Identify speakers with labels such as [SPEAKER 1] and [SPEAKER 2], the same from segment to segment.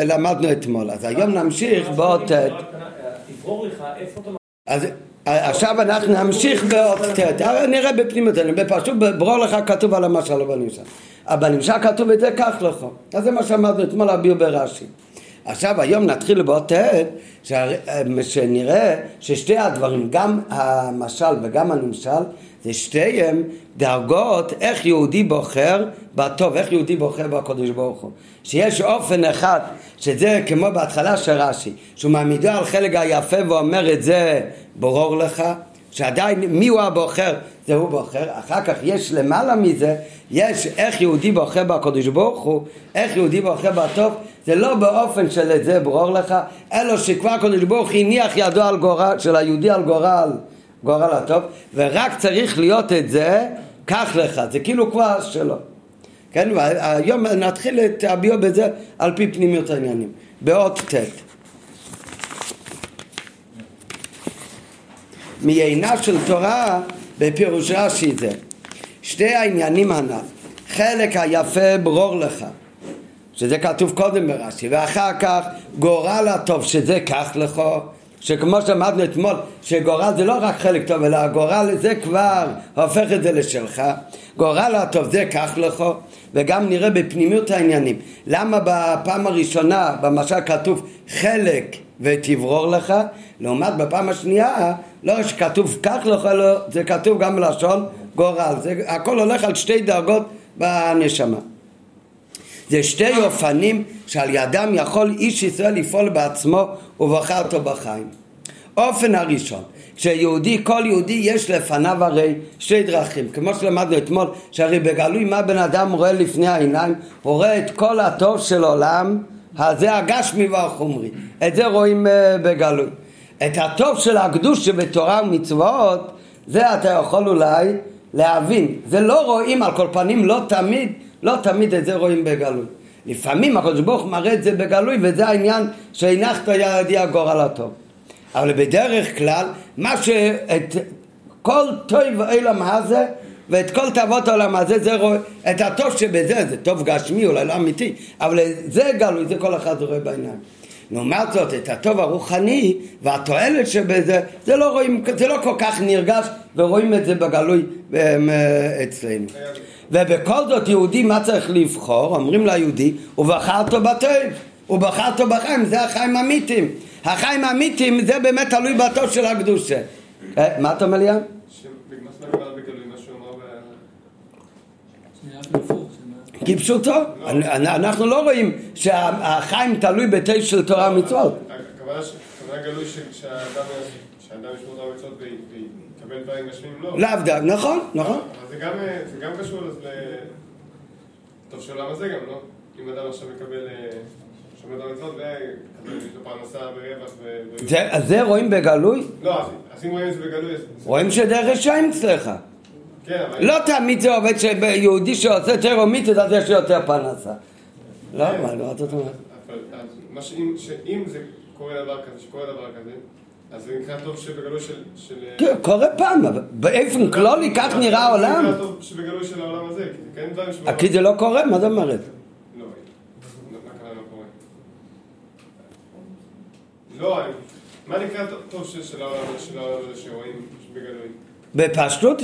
[SPEAKER 1] למדנו אתמול, אז היום נמשיך באות ט'. אז עכשיו אנחנו נמשיך באות ט', נראה בפנימותינו, בפשוט ברור לך כתוב על המשל בנמשל. בנמשל כתוב את זה כך לך, אז זה מה שאמרנו אתמול הביאו ברש"י. עכשיו היום נתחיל באות ט', שנראה ששתי הדברים, גם המשל וגם הנמשל, זה שתיהם דרגות איך יהודי בוחר בטוב, איך יהודי בוחר בקודש ברוך הוא. שיש אופן אחד, שזה כמו בהתחלה של רש"י, שהוא מעמידו על חלק היפה ואומר את זה ברור לך, שעדיין מי הוא הבוחר זה הוא בוחר, אחר כך יש למעלה מזה, יש איך יהודי בוחר בקודש ברוך הוא, איך יהודי בוחר בטוב, זה לא באופן של את זה ברור לך, אלא שכבר הקודש ברוך הוא הניח ידו על גורל, של היהודי על גורל גורל הטוב, ורק צריך להיות את זה, קח לך, זה כאילו כבר שלו. כן, והיום נתחיל את הביו בזה על פי פנימיות העניינים, באות ט'. מעינה של תורה בפירוש רש"י זה. שתי העניינים הנ"ל, חלק היפה ברור לך, שזה כתוב קודם ברש"י, ואחר כך גורל הטוב, שזה כך לך, שכמו שאמרנו אתמול, שגורל זה לא רק חלק טוב, אלא הגורל זה כבר הופך את זה לשלך. גורל הטוב זה כך לך, וגם נראה בפנימיות העניינים. למה בפעם הראשונה במשל כתוב חלק ותברור לך, לעומת בפעם השנייה, לא שכתוב כך לך, אלא זה כתוב גם בלשון גורל. זה הכל הולך על שתי דרגות בנשמה. זה שתי אופנים שעל ידם יכול איש ישראל לפעול בעצמו ובחר אותו בחיים. אופן הראשון, כשיהודי, כל יהודי יש לפניו הרי שתי דרכים, כמו שלמדנו אתמול, שהרי בגלוי מה בן אדם רואה לפני העיניים? הוא רואה את כל הטוב של עולם, זה הגשמי והחומרי, את זה רואים uh, בגלוי. את הטוב של הקדוש שבתורה ומצוות, זה אתה יכול אולי להבין, זה לא רואים על כל פנים, לא תמיד לא תמיד את זה רואים בגלוי. לפעמים הקדוש ברוך מראה את זה בגלוי וזה העניין שהנחת ידי הגורל הטוב. אבל בדרך כלל, מה שאת כל טוב העולם הזה ואת כל תאוות העולם הזה, זה רואה, את הטוב שבזה, זה טוב גשמי, אולי לא אמיתי, אבל זה גלוי, זה כל אחד רואה בעיניים. לעומת זאת, את הטוב הרוחני והתועלת שבזה, זה לא רואים, זה לא כל כך נרגש ורואים את זה בגלוי אה, אצלנו. ובכל זאת יהודי מה צריך לבחור? אומרים ליהודי, הוא בחר אותו בטוב, הוא בחר אותו בחיים, זה החיים האמיתיים. החיים האמיתיים זה באמת תלוי בטוב של הקדושה. אה, מה אתה אומר לי? כפשוטו, אנחנו לא רואים שהחיים תלוי בתה של תורה ומצוות.
[SPEAKER 2] הכוונה גלוי שהאדם ישמור תורה ומצוות ויקבל דברים גשמיים לא.
[SPEAKER 1] לאו דווקא, נכון, נכון.
[SPEAKER 2] אבל זה גם קשור לטוב של העולם הזה גם, לא? אם אדם עכשיו מקבל... שומר לו פרנסה ברווח
[SPEAKER 1] אז זה רואים בגלוי?
[SPEAKER 2] לא, אז אם רואים את זה בגלוי...
[SPEAKER 1] רואים שזה רשעים אצלך.
[SPEAKER 2] כן.
[SPEAKER 1] לא תמיד זה עובד שיהודי שעושה יותר מיתות אז יש לו יותר פרנסה. לא, מה, לא, אתה אומר.
[SPEAKER 2] שאם זה קורה דבר כזה, שקורה דבר כזה, אז זה נקרא טוב שבגלוי של...
[SPEAKER 1] כן, קורה פעם, אבל באופן כללי כך נראה העולם.
[SPEAKER 2] זה נקרא טוב שבגלוי של העולם הזה, כי זה כן דברים שבעולם...
[SPEAKER 1] כי זה לא קורה, מה זאת אומרת?
[SPEAKER 2] לא, מה קרה לא קורה? לא, מה נקרא טוב של העולם הזה שרואים בגלוי?
[SPEAKER 1] בפשטות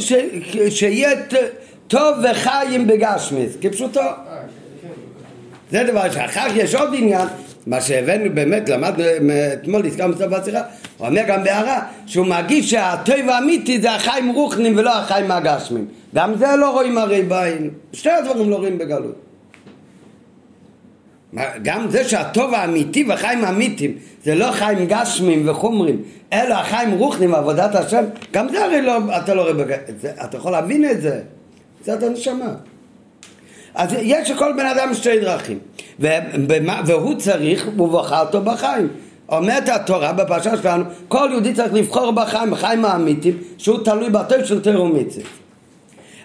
[SPEAKER 1] שיהיה טוב וחיים בגשמיס, כפשוטו. זה דבר שאחר כך יש עוד עניין, מה שהבאנו באמת, למדנו אתמול, הזכרנו בסוף השיחה, הוא אומר גם בהערה, שהוא מרגיש שהטוב האמיתי זה החיים רוחנים ולא החיים הגשמים. גם זה לא רואים הרי בעין, שתי הדברים לא רואים בגלות. גם זה שהטוב האמיתי והחיים האמיתיים זה לא חיים גשמים וחומרים, אלא החיים רוחנים ועבודת השם, גם זה הרי לא, אתה לא רואה אתה יכול להבין את זה, זה אתה נשמה. אז יש לכל בן אדם שתי דרכים, ובמה, והוא צריך, אותו בחיים. אומרת התורה בפרשה שלנו, כל יהודי צריך לבחור בחיים, בחיים האמיתיים, שהוא תלוי בטוב של מצווה.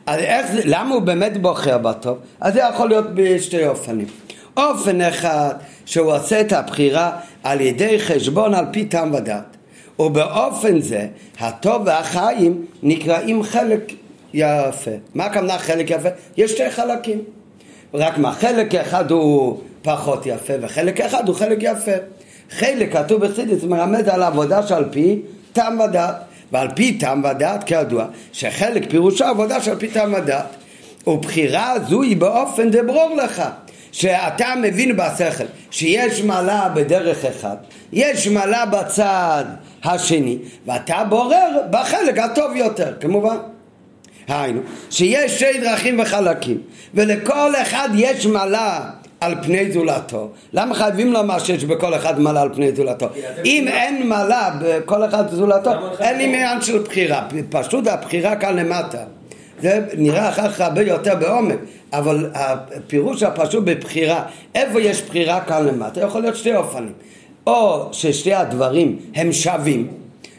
[SPEAKER 1] אז איך זה, למה הוא באמת בוחר בטוב? אז זה יכול להיות בשתי אופנים. אופן אחד, שהוא עושה את הבחירה על ידי חשבון על פי טעם ודעת. ובאופן זה, הטוב והחיים נקראים חלק יפה. מה הכוונה חלק יפה? יש שתי חלקים. רק מה, חלק אחד הוא פחות יפה, וחלק אחד הוא חלק יפה. חלק כתוב בחסידס מרמז על עבודה שעל פי טעם ודעת, ועל פי טעם ודעת כידוע, שחלק פירושו עבודה שעל פי טעם ודעת. ובחירה זו היא באופן דברור לך, שאתה מבין בשכל שיש מעלה בדרך אחד, יש מעלה בצד השני, ואתה בורר בחלק הטוב יותר, כמובן. היינו, שיש שתי דרכים וחלקים, ולכל אחד יש מעלה על פני זולתו. למה חייבים לומר שיש בכל אחד מעלה על פני זולתו? אם אין מעלה בכל אחד זולתו, אין לי עניין של בחירה. פשוט הבחירה כאן למטה. זה נראה אחר כך הרבה יותר בעומק, אבל הפירוש הפשוט בבחירה, איפה יש בחירה כאן למטה? יכול להיות שתי אופנים. או ששתי הדברים הם שווים,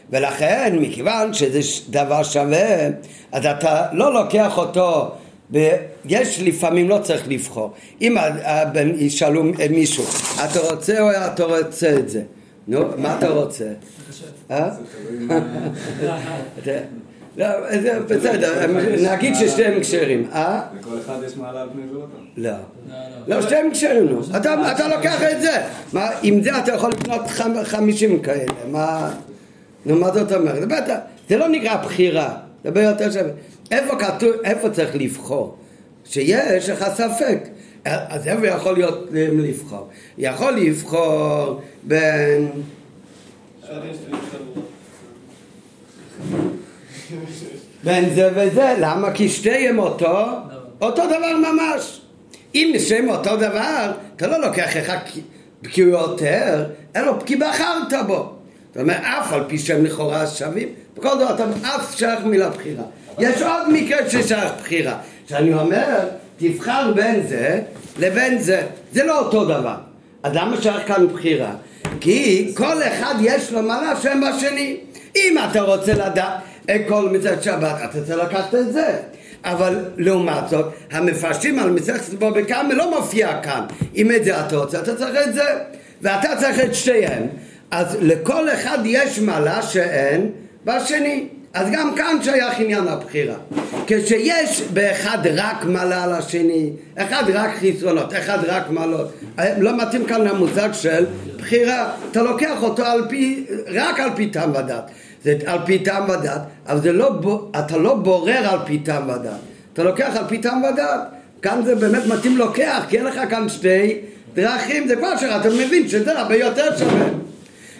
[SPEAKER 1] ולכן מכיוון שזה דבר שווה, אז אתה לא לוקח אותו ויש לפעמים לא צריך לבחור. אם ישאלו מישהו, אתה רוצה או אתה רוצה את זה? נו, מה אתה רוצה? לא, בסדר, נגיד ששתיהם כשרים, אה?
[SPEAKER 3] לכל אחד יש מעלה על פני זולתו.
[SPEAKER 1] לא. לא, שתיהם כשרים, נו. אתה לוקח את זה. עם זה אתה יכול לקנות חמישים כאלה. מה... נו, מה זאת אומרת? בטח, זה לא נקרא בחירה, זה ביותר שווה. איפה כתוב, איפה צריך לבחור? שיש לך ספק. אז איפה יכול להיות לבחור? יכול לבחור בין... בין זה וזה, למה? כי שתיהם אותו, אותו דבר ממש. אם שתיהם אותו דבר, אתה לא לוקח אחד כי הוא יותר, אלא כי בחרת בו. זאת אומרת, אף על פי שהם לכאורה שווים, בכל זאת אתה אף שייך מילה בחירה. יש עוד מקרה ששייך בחירה. שאני אומר, תבחר בין זה לבין זה. זה לא אותו דבר. אז למה שייך כאן בחירה? כי כל אחד יש לו מעלה שם בשני. אם אתה רוצה לדעת כל מצוות שבת, אתה צריך לקחת את זה. אבל לעומת זאת, המפרשים על מסכת בו בקאמל לא מופיע כאן. אם את זה אתה רוצה, אתה צריך את זה. ואתה צריך את שתיהם. אז לכל אחד יש מעלה שאין בשני. אז גם כאן שייך עניין הבחירה. כשיש באחד רק מעלה על השני, אחד רק חסרונות, אחד רק מעלות, לא מתאים כאן למושג של בחירה. אתה לוקח אותו על פי, רק על פי טעם ודת. זה על פי טעם ודת, אבל לא, אתה לא בורר על פי טעם ודת. אתה לוקח על פי טעם ודת. כאן זה באמת מתאים לוקח, כי אין לך כאן שתי דרכים, זה כבר שאתה מבין שזה הרבה יותר שווה.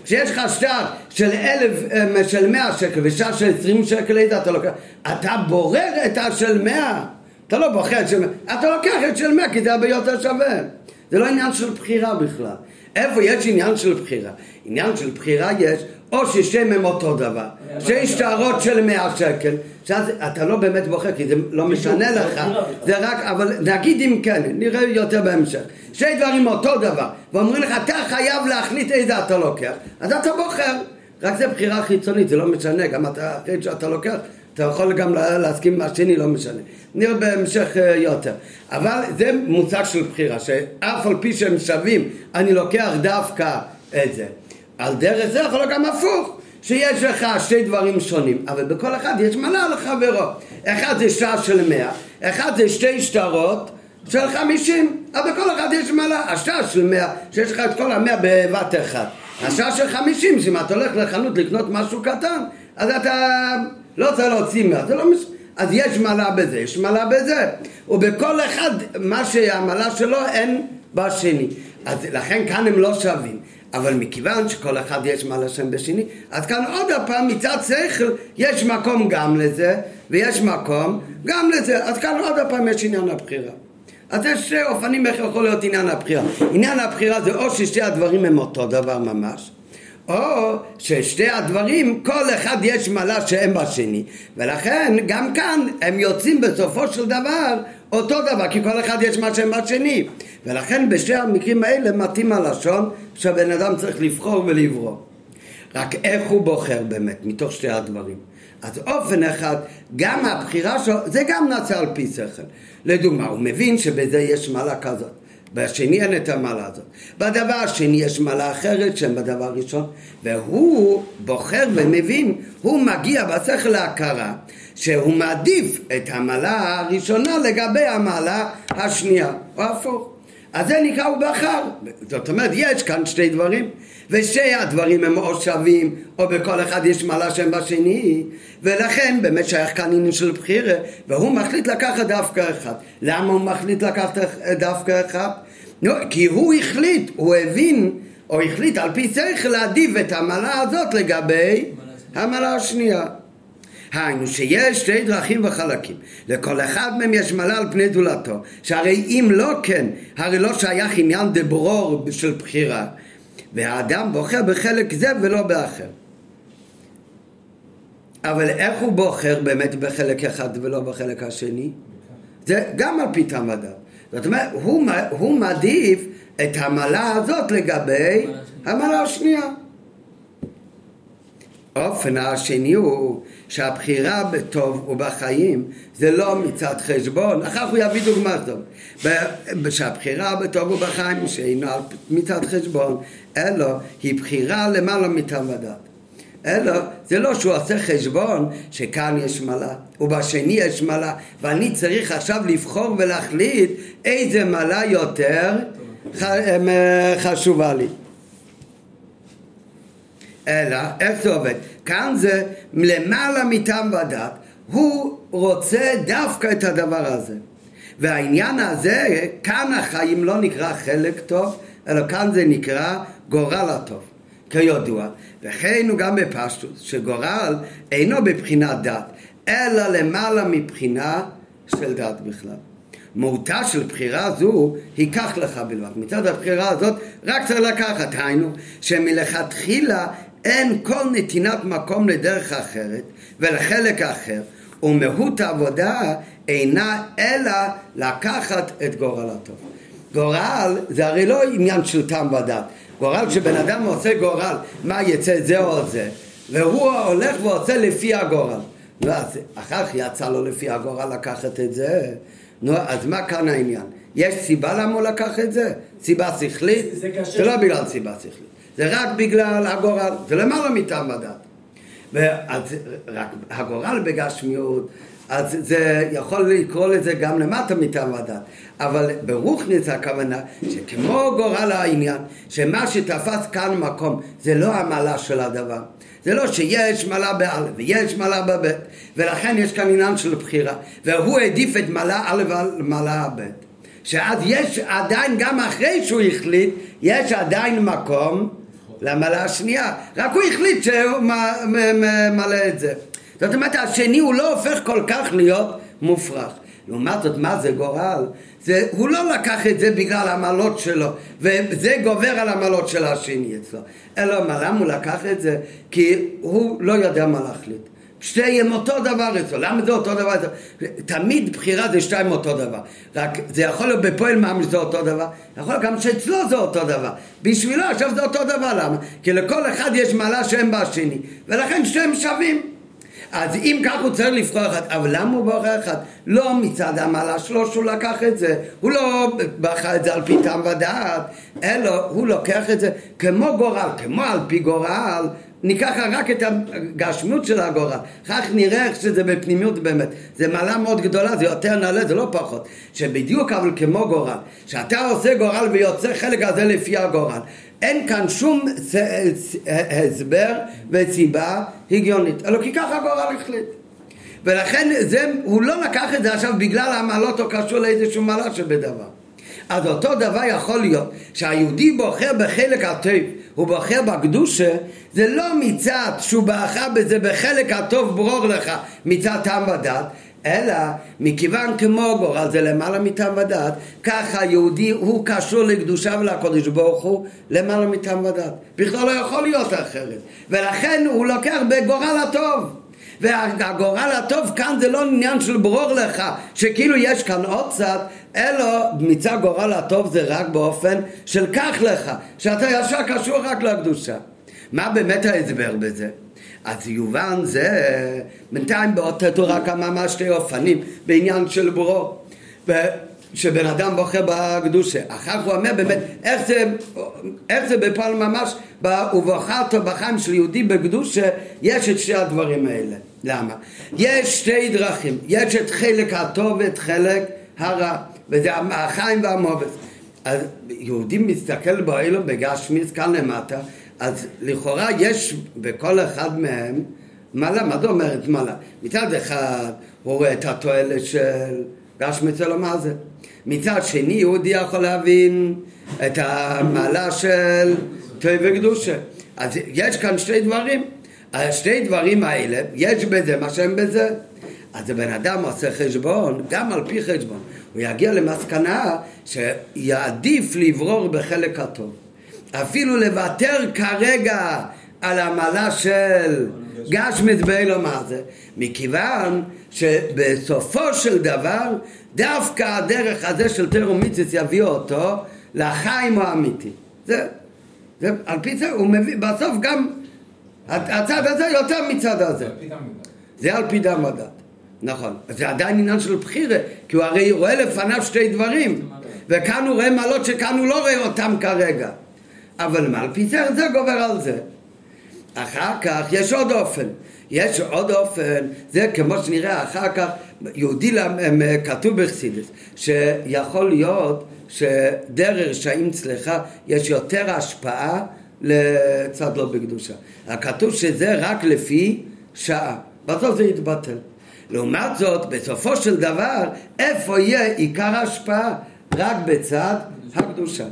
[SPEAKER 1] כשיש לך שטר של אלף, אה, של מאה שקל ושטר של עשרים שקל, איזה אתה לוקח? אתה בורר את השל מאה, אתה לא בוחר את של מאה, אתה לוקח את של מאה כי זה הרבה יותר שווה. זה לא עניין של בחירה בכלל. איפה יש עניין של בחירה? עניין של בחירה יש או ששתיהם הם אותו דבר, שתי שטרות של מאה שקל, שאז אתה לא באמת בוחר כי זה לא משנה לך, זה רק, אבל נגיד אם כן, נראה יותר בהמשך, שתי דברים אותו דבר, ואומרים לך אתה חייב להחליט איזה אתה לוקח, אז אתה בוחר, רק זה בחירה חיצונית, זה לא משנה, גם אתה, אחרי שאתה לוקח, אתה יכול גם להסכים עם השני, לא משנה. נראה בהמשך אה, יותר. אבל זה מושג של בחירה, שאף על פי שהם שווים, אני לוקח דווקא את זה. על דרך זה יכול להיות גם הפוך, שיש לך שתי דברים שונים, אבל בכל אחד יש מנה לחברו. אחד זה שטר של מאה, אחד זה שתי שטרות של חמישים, אבל בכל אחד יש מנה. השטר של מאה, שיש לך את כל המאה בבת אחת. השטר של חמישים, שאם אתה הולך לחנות לקנות משהו קטן, אז אתה לא צריך להוציא מאה, זה לא מש... אז יש מעלה בזה, יש מעלה בזה. ובכל אחד, מה שהמעלה שלו אין בשני. אז לכן כאן הם לא שווים. אבל מכיוון שכל אחד יש מה לשם בשני, אז כאן עוד הפעם מצד שכל יש מקום גם לזה, ויש מקום גם לזה, אז כאן עוד הפעם יש עניין הבחירה. אז יש שתי אופנים איך יכול להיות עניין הבחירה. עניין הבחירה זה או ששתי הדברים הם אותו דבר ממש, או ששתי הדברים, כל אחד יש מעלה שאין בשני, ולכן גם כאן הם יוצאים בסופו של דבר אותו דבר, כי כל אחד יש מה שהם בשני. ולכן בשתי המקרים האלה מתאים הלשון שהבן אדם צריך לבחור ולברוא. רק איך הוא בוחר באמת מתוך שתי הדברים. אז אופן אחד, גם הבחירה שלו, זה גם נעשה על פי שכל. לדוגמה, הוא מבין שבזה יש מעלה כזאת. בשני אין את המעלה הזאת. בדבר השני יש מעלה אחרת שהם בדבר הראשון, והוא בוחר ומבין, הוא מגיע בשכל להכרה שהוא מעדיף את המעלה הראשונה לגבי המעלה השנייה, או הפוך. אז זה נקרא הוא בחר. זאת אומרת, יש כאן שתי דברים, ושתי הדברים הם או שווים, או בכל אחד יש מעלה שהם בשני, ולכן באמת שייך כאן עניין של בחירה, והוא מחליט לקחת דווקא אחד. למה הוא מחליט לקחת דווקא אחד? נו, כי הוא החליט, הוא הבין, או החליט על פי שכל להעדיף את המעלה הזאת לגבי המעלה השנייה. היינו שיש שתי דרכים וחלקים, לכל אחד מהם יש מעלה על פני זולתו, שהרי אם לא כן, הרי לא שייך עניין דברור של בחירה, והאדם בוחר בחלק זה ולא באחר. אבל איך הוא בוחר באמת בחלק אחד ולא בחלק השני? זה גם על פי טעם הדת. זאת אומרת, הוא, הוא מעדיף את המעלה הזאת לגבי המעלה השנייה. האופן השני הוא שהבחירה בטוב ובחיים זה לא מצד חשבון, אחר כך הוא יביא דוגמא טוב, שהבחירה בטוב ובחיים שאינו מצד חשבון, אלא היא בחירה למעלה מטעם ודת. אלא זה לא שהוא עושה חשבון שכאן יש מעלה ובשני יש מעלה ואני צריך עכשיו לבחור ולהחליט איזה מעלה יותר חשובה לי. אלא איך זה עובד? כאן זה למעלה מטעם ודת, הוא רוצה דווקא את הדבר הזה. והעניין הזה, כאן החיים לא נקרא חלק טוב, אלא כאן זה נקרא גורל הטוב, כידוע. וכן הוא גם בפשטוס, שגורל אינו בבחינת דת, אלא למעלה מבחינה של דת בכלל. מהותה של בחירה זו היא כך לך בלבד. מצד הבחירה הזאת רק צריך לקחת, היינו, שמלכתחילה אין כל נתינת מקום לדרך אחרת ולחלק אחר, ומהות העבודה אינה אלא לקחת את גורל הטוב. גורל זה הרי לא עניין של טעם ודת. גורל, כשבן אדם עושה גורל, מה יצא זה או זה, והוא הולך ועושה לפי הגורל. נו, אז אחר כך יצא לו לפי הגורל לקחת את זה. נו, אז מה כאן העניין? יש סיבה למה הוא לקח את זה? סיבה שכלית? זה, זה, זה לא בגלל סיבה שכלית. זה רק בגלל הגורל, זה למעלה מטעם הדת. ואז רק הגורל בגשמיות, אז זה יכול לקרוא לזה גם למטה מטעם הדת. אבל ברוכניץ הכוונה שכמו גורל העניין, שמה שתפס כאן מקום זה לא המעלה של הדבר. זה לא שיש מעלה באלף ויש מעלה בבית, ולכן יש כאן עניין של בחירה. והוא העדיף את מעלה א' על מעלה ב'. שאז יש עדיין, גם אחרי שהוא החליט, יש עדיין מקום למעלה השנייה. רק הוא החליט שהוא מלא את זה. זאת אומרת, השני הוא לא הופך כל כך להיות מופרך. לעומת זאת, מה זה גורל? זה, הוא לא לקח את זה בגלל המעלות שלו, וזה גובר על המעלות של השני אצלו. אלא מה, למה הוא לקח את זה? כי הוא לא יודע מה להחליט. שתיהם אותו דבר אצלו, למה זה אותו דבר? תמיד בחירה זה שתיים אותו דבר, רק זה יכול להיות בפועל ממש זה אותו דבר, יכול להיות גם שאצלו זה אותו דבר, בשבילו עכשיו זה אותו דבר, למה? כי לכל אחד יש מעלה שהם בשני, ולכן שתיהם שווים. אז אם כך הוא צריך לבחור אחד, אבל למה הוא בוחר אחד? לא מצד המעלה שלו שהוא לקח את זה, הוא לא בחר את זה על פי טעם ודעת, אלא הוא לוקח את זה כמו גורל, כמו על פי גורל, ניקח רק את הגשמיות של הגורל, כך נראה איך שזה בפנימיות באמת. זה מעלה מאוד גדולה, זה יותר נעלה, זה לא פחות. שבדיוק אבל כמו גורל, שאתה עושה גורל ויוצא חלק הזה לפי הגורל. אין כאן שום הסבר וסיבה הגיונית, אלא כי ככה הגורל החליט. ולכן זה, הוא לא לקח את זה עכשיו בגלל המעלות או קשור לאיזשהו מעלה שבדבר. אז אותו דבר יכול להיות שהיהודי בוחר בחלק הטוב, הוא בוחר בקדושה, זה לא מצד שהוא בחר בזה בחלק הטוב ברור לך מצד טעם ודת, אלא מכיוון כמו גורל זה למעלה מטעם ודעת, ככה יהודי הוא קשור לקדושה ולקודש ברוך הוא למעלה מטעם ודעת. בכלל לא יכול להיות אחרת. ולכן הוא לוקח בגורל הטוב. והגורל הטוב כאן זה לא עניין של ברור לך, שכאילו יש כאן עוד צד, אלא מצד גורל הטוב זה רק באופן של כך לך, שאתה ישר קשור רק לקדושה. מה באמת ההסבר בזה? אז יובן זה, בינתיים באותתו רק ממש שתי אופנים בעניין של בורו. שבן אדם בוחר בקדושה. אחר כך הוא אומר באמת איך זה, איך זה בפועל ממש, ובחרת בחיים של יהודי בקדושה, יש את שתי הדברים האלה. למה? יש שתי דרכים, יש את חלק הטוב ואת חלק הרע, וזה החיים והמובץ. אז יהודי מסתכל באלו בגשמיס כאן למטה, אז לכאורה יש בכל אחד מהם מעלה, מה זה אומרת מעלה? מצד אחד הוא רואה את התועלת של גשמיס אלו מה זה. מצד שני יהודי יכול להבין את המעלה של תוי וקדושה. אז יש כאן שתי דברים. השתי דברים האלה, יש בזה מה שהם בזה. אז הבן אדם עושה חשבון, גם על פי חשבון. הוא יגיע למסקנה שיעדיף לברור בחלק הטוב. אפילו לוותר כרגע על המעלה של גשמית באלו מה זה, מכיוון שבסופו של דבר דווקא הדרך הזה של תירו מיציס יביא אותו לחיים האמיתי. זה, זה, על פי זה הוא מביא, בסוף גם הצד הזה יותר מצד הזה. זה על פי דם ודת. נכון. זה עדיין עניין של בחירה, כי הוא הרי רואה לפניו שתי דברים, וכאן הוא רואה מעלות שכאן הוא לא רואה אותם כרגע. אבל מה, על פי זה, זה גובר על זה. אחר כך יש עוד אופן. יש עוד אופן, זה כמו שנראה אחר כך, יהודי כתוב בחסידס, שיכול להיות שדרך רשעים צלחה יש יותר השפעה לצד לא בקדושה. כתוב שזה רק לפי שעה, בסוף זה יתבטל. לעומת זאת, בסופו של דבר, איפה יהיה עיקר ההשפעה? רק בצד הקדושה.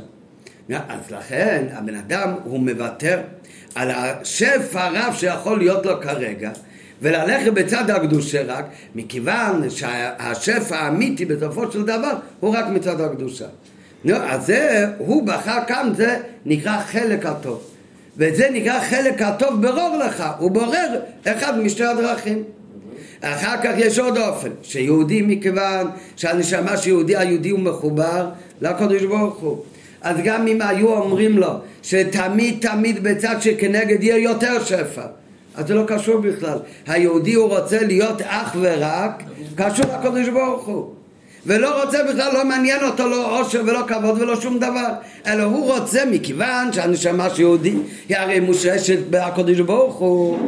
[SPEAKER 1] אז לכן הבן אדם הוא מוותר על השפע הרב שיכול להיות לו כרגע וללכת בצד הקדושה רק מכיוון שהשפע האמיתי בסופו של דבר הוא רק מצד הקדושה. נו, אז זה, הוא בחר כאן, זה נקרא חלק הטוב. וזה נקרא חלק הטוב ברור לך, הוא בורר אחד משתי הדרכים. אחר כך יש עוד אופן, שיהודי מכיוון שהנשמה שיהודי, היהודי הוא מחובר לקדוש ברוך הוא. אז גם אם היו אומרים לו שתמיד תמיד בצד שכנגד יהיה יותר שפע, אז זה לא קשור בכלל. היהודי הוא רוצה להיות אך ורק קשור לקדוש ברוך הוא. ולא רוצה בכלל, לא מעניין אותו לא עושר ולא כבוד ולא שום דבר, אלא הוא רוצה מכיוון שהנשמה שיהודי היא הרי מושרשת בהקדוש ברוך הוא.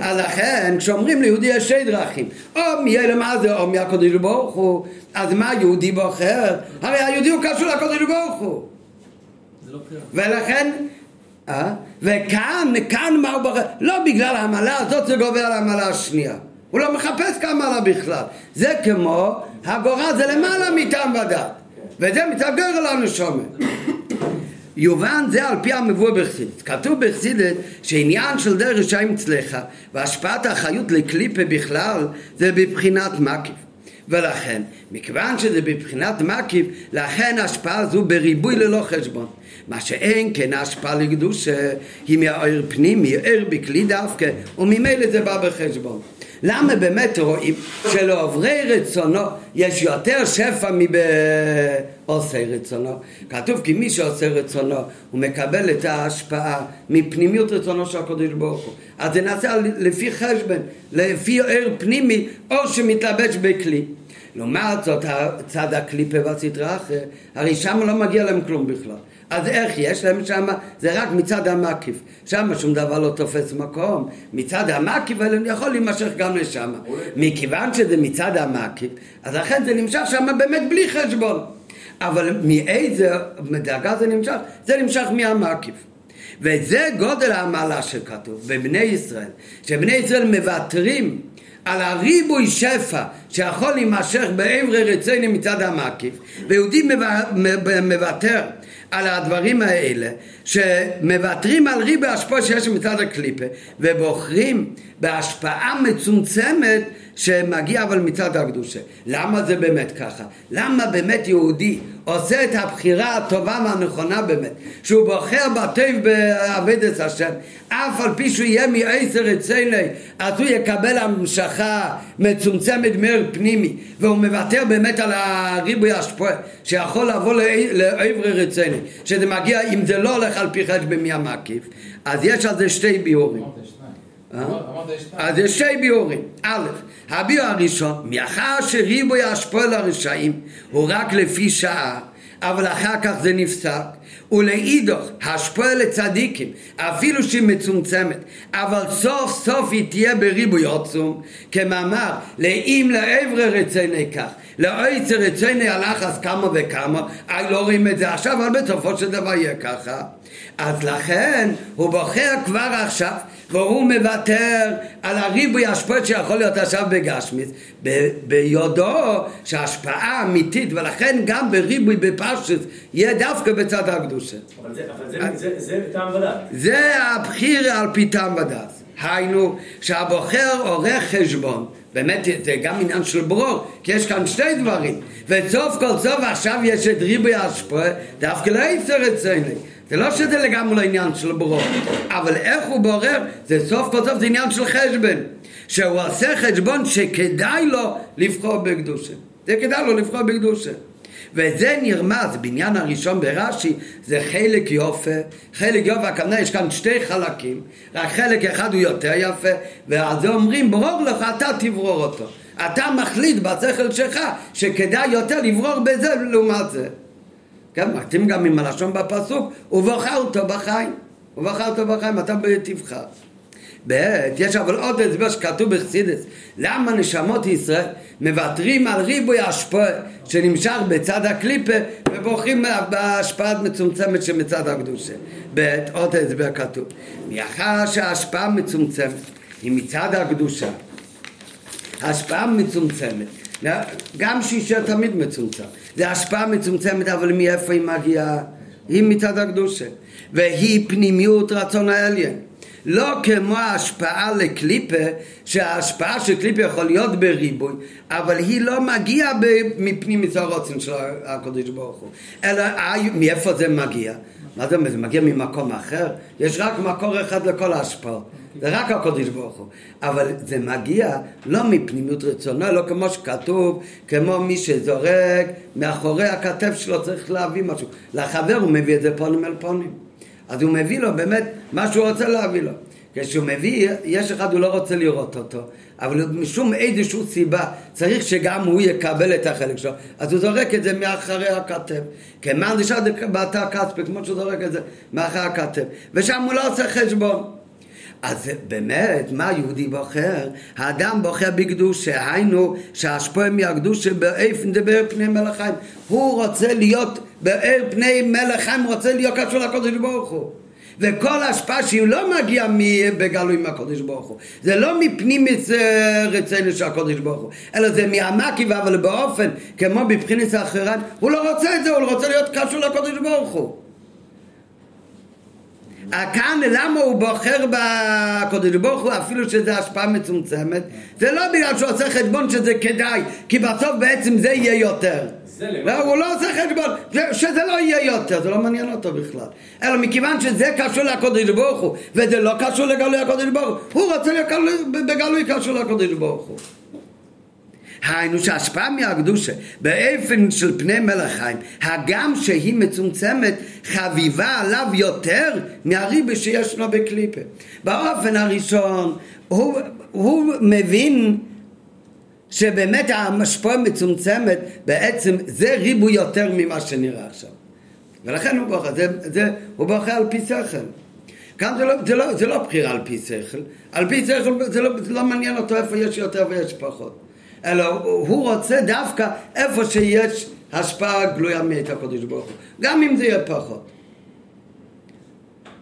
[SPEAKER 1] אז לכן כשאומרים ליהודי יש שתי דרכים, או מיהיה זה או מהקדוש ברוך הוא, אז מה יהודי בוחר? הרי היהודי הוא קשור לקדוש ברוך הוא. לא ולכן, אה? וכאן, כאן מה הוא בוחר? לא בגלל העמלה הזאת זה גובר על העמלה השנייה. הוא לא מחפש כמה בכלל. זה כמו הגורה זה למעלה מטעם ודת. וזה מתגר על הנשומת. יובן זה על פי המבוא בחסידת. כתוב בחסידת שעניין של דרך רשעים אצלך והשפעת האחריות לקליפה בכלל זה בבחינת מקיף. ולכן, מכיוון שזה בבחינת מקיף, לכן ההשפעה הזו בריבוי ללא חשבון. מה שאין כן ההשפעה לקדושה היא מהעיר פנימי, עיר בכלי דווקא, וממילא זה בא בחשבון. למה באמת רואים שלעוברי רצונו יש יותר שפע מבעושי רצונו? כתוב כי מי שעושה רצונו הוא מקבל את ההשפעה מפנימיות רצונו של הקדוש ברוך הוא. אז זה נעשה לפי חשבון, לפי ער פנימי או שמתלבש בכלי. לעומת זאת הצד הקליפה והסטרה אחר, הרי שם לא מגיע להם כלום בכלל. אז איך יש להם שם? זה רק מצד המקיף. שם שום דבר לא תופס מקום. מצד המקיף האלה יכול להימשך גם לשם. מכיוון שזה מצד המקיף, אז לכן זה נמשך שם באמת בלי חשבון. אבל מאיזה דאגה זה נמשך? זה נמשך מהמקיף. וזה גודל המעלה שכתוב בבני ישראל, שבני ישראל מוותרים על הריבוי שפע שיכול להימשך בעברי רצינו מצד המקיף, ויהודי מוותר על הדברים האלה, שמוותרים על ריבוי השפעה שיש מצד הקליפה, ובוחרים בהשפעה מצומצמת שמגיע אבל מצד הקדושה. למה זה באמת ככה? למה באמת יהודי עושה את הבחירה הטובה והנכונה באמת, שהוא בוחר בטוב בעבודת השם, אף על פי שהוא יהיה מעשר אצלי, אז הוא יקבל המשכה מצומצמת מאיר פנימי, והוא מוותר באמת על הריבוי השפועה, שיכול לבוא לעברי רציני, שזה מגיע, אם זה לא הולך על פי חשבון מי המקיף, אז יש על זה שתי ביורים. אה? אז יש שתי ביורים. א', הביור הראשון, מאחר שריבוי השפוע לרשעים הוא רק לפי שעה, אבל אחר כך זה נפסק, ולאידוך, השפוע לצדיקים, אפילו שהיא מצומצמת, אבל סוף סוף היא תהיה בריבוי עצום, כמאמר, לאם לעברי רצוני כך, לאויצר רצוני הלך אז כמה וכמה, אי לא רואים את זה עכשיו, אבל בסופו של דבר יהיה ככה. אז לכן הוא בוחר כבר עכשיו והוא מוותר על הריבוי השפעות שיכול להיות עכשיו בגשמיס ביודעו שההשפעה אמיתית ולכן גם בריבוי בפרשת יהיה דווקא בצד הקדושה.
[SPEAKER 4] אבל זה, אבל זה, זה, זה טעם ודעת.
[SPEAKER 1] זה הבחיר על פי טעם ודעת. היינו שהבוחר עורך חשבון באמת זה גם עניין של ברור, כי יש כאן שתי דברים וסוף כל סוף עכשיו יש את ריבוי השפועה דווקא לא יצר אצלנו זה לא שזה לגמרי עניין של ברור, אבל איך הוא בורר, זה סוף כל סוף זה עניין של חשבון. שהוא עושה חשבון שכדאי לו לבחור בקדושה. זה כדאי לו לבחור בקדושה. וזה נרמז בעניין הראשון ברש"י, זה חלק יופה. חלק יופה, הכוונה יש כאן שתי חלקים, רק חלק אחד הוא יותר יפה, ואז אומרים, ברור לך, אתה תברור אותו. אתה מחליט בשכל שלך שכדאי יותר לברור בזה לעומת זה. כן, מתאים גם עם הלשון בפסוק, ובחר אותו בחיים. ובחר אותו בחיים, אתה תבחר. ב', יש אבל עוד הסבר שכתוב בחסידס, למה נשמות ישראל מוותרים על ריבוי ההשפעה שנמשך בצד הקליפה ובוחרים בהשפעה מצומצמת שמצד הקדושה. ב', עוד הסבר כתוב, מאחר שההשפעה מצומצמת היא מצד הקדושה, השפעה מצומצמת, גם שישה תמיד מצומצם, זה השפעה מצומצמת, אבל מאיפה היא מגיעה? היא מצד הקדושה. והיא פנימיות רצון העליין. לא כמו ההשפעה לקליפה, שההשפעה של קליפה יכול להיות בריבוי, אבל היא לא מגיעה מפנים מצד הרוצן של הקדוש ברוך הוא. אלא מאיפה זה מגיע? מה זה אומר? זה מגיע ממקום אחר? יש רק מקור אחד לכל ההשפעות. זה רק הקודש ברוך הוא. אבל זה מגיע לא מפנימיות רצונו, לא כמו שכתוב, כמו מי שזורק מאחורי הכתף שלו צריך להביא משהו. לחבר הוא מביא את זה פונים אל פונים. אז הוא מביא לו באמת מה שהוא רוצה להביא לו. כשהוא מביא, יש אחד הוא לא רוצה לראות אותו, אבל משום איזושהי סיבה צריך שגם הוא יקבל את החלק שלו, אז הוא זורק את זה מאחורי הכתף. כמאן דשאר בתא כספי, כמו שהוא זורק את זה מאחורי הכתף. ושם הוא לא עושה חשבון. אז באמת, מה יהודי בוחר? האדם בוחר בקדושה, היינו שהשפועה מהקדושה באיפן דבר פני מלך חיים. הוא רוצה להיות באר פני מלך חיים, רוצה להיות קשור לקודש ברוך הוא. וכל השפעה שהיא לא מגיעה בגלוי מהקודש ברוך הוא. זה לא מפנים רצינו של הקודש ברוך הוא, אלא זה מהמקיב, אבל באופן, כמו בבחינת האחרן, הוא לא רוצה את זה, הוא רוצה להיות קשור לקודש ברוך הוא. כאן למה הוא בוחר בקודש ברוך הוא אפילו שזו השפעה מצומצמת זה לא בגלל שהוא עושה חשבון שזה כדאי כי בסוף בעצם זה יהיה יותר הוא לא עושה חשבון שזה לא יהיה יותר זה לא מעניין אותו בכלל. אלא מכיוון שזה קשור לקודש ברוך הוא וזה לא קשור לגלוי הקודש ברוך הוא הוא רוצה להיות בגלוי קשור לקודש ברוך הוא. היינו שההשפעה מהקדושה באופן של פני מלך חיים, הגם שהיא מצומצמת, חביבה עליו יותר מהריבה שיש לו בקליפה. באופן הראשון, הוא, הוא מבין שבאמת המשפוע מצומצמת, בעצם זה ריבוי יותר ממה שנראה עכשיו. ולכן הוא בוחר, זה, זה, הוא בוחר על פי שכל. כאן זה לא, זה, לא, זה לא בחירה על פי שכל, על פי שכל זה לא, זה לא מעניין אותו איפה יש יותר ויש פחות. אלא הוא רוצה דווקא איפה שיש השפעה גלויה מאת הקדוש ברוך הוא, גם אם זה יהיה פחות.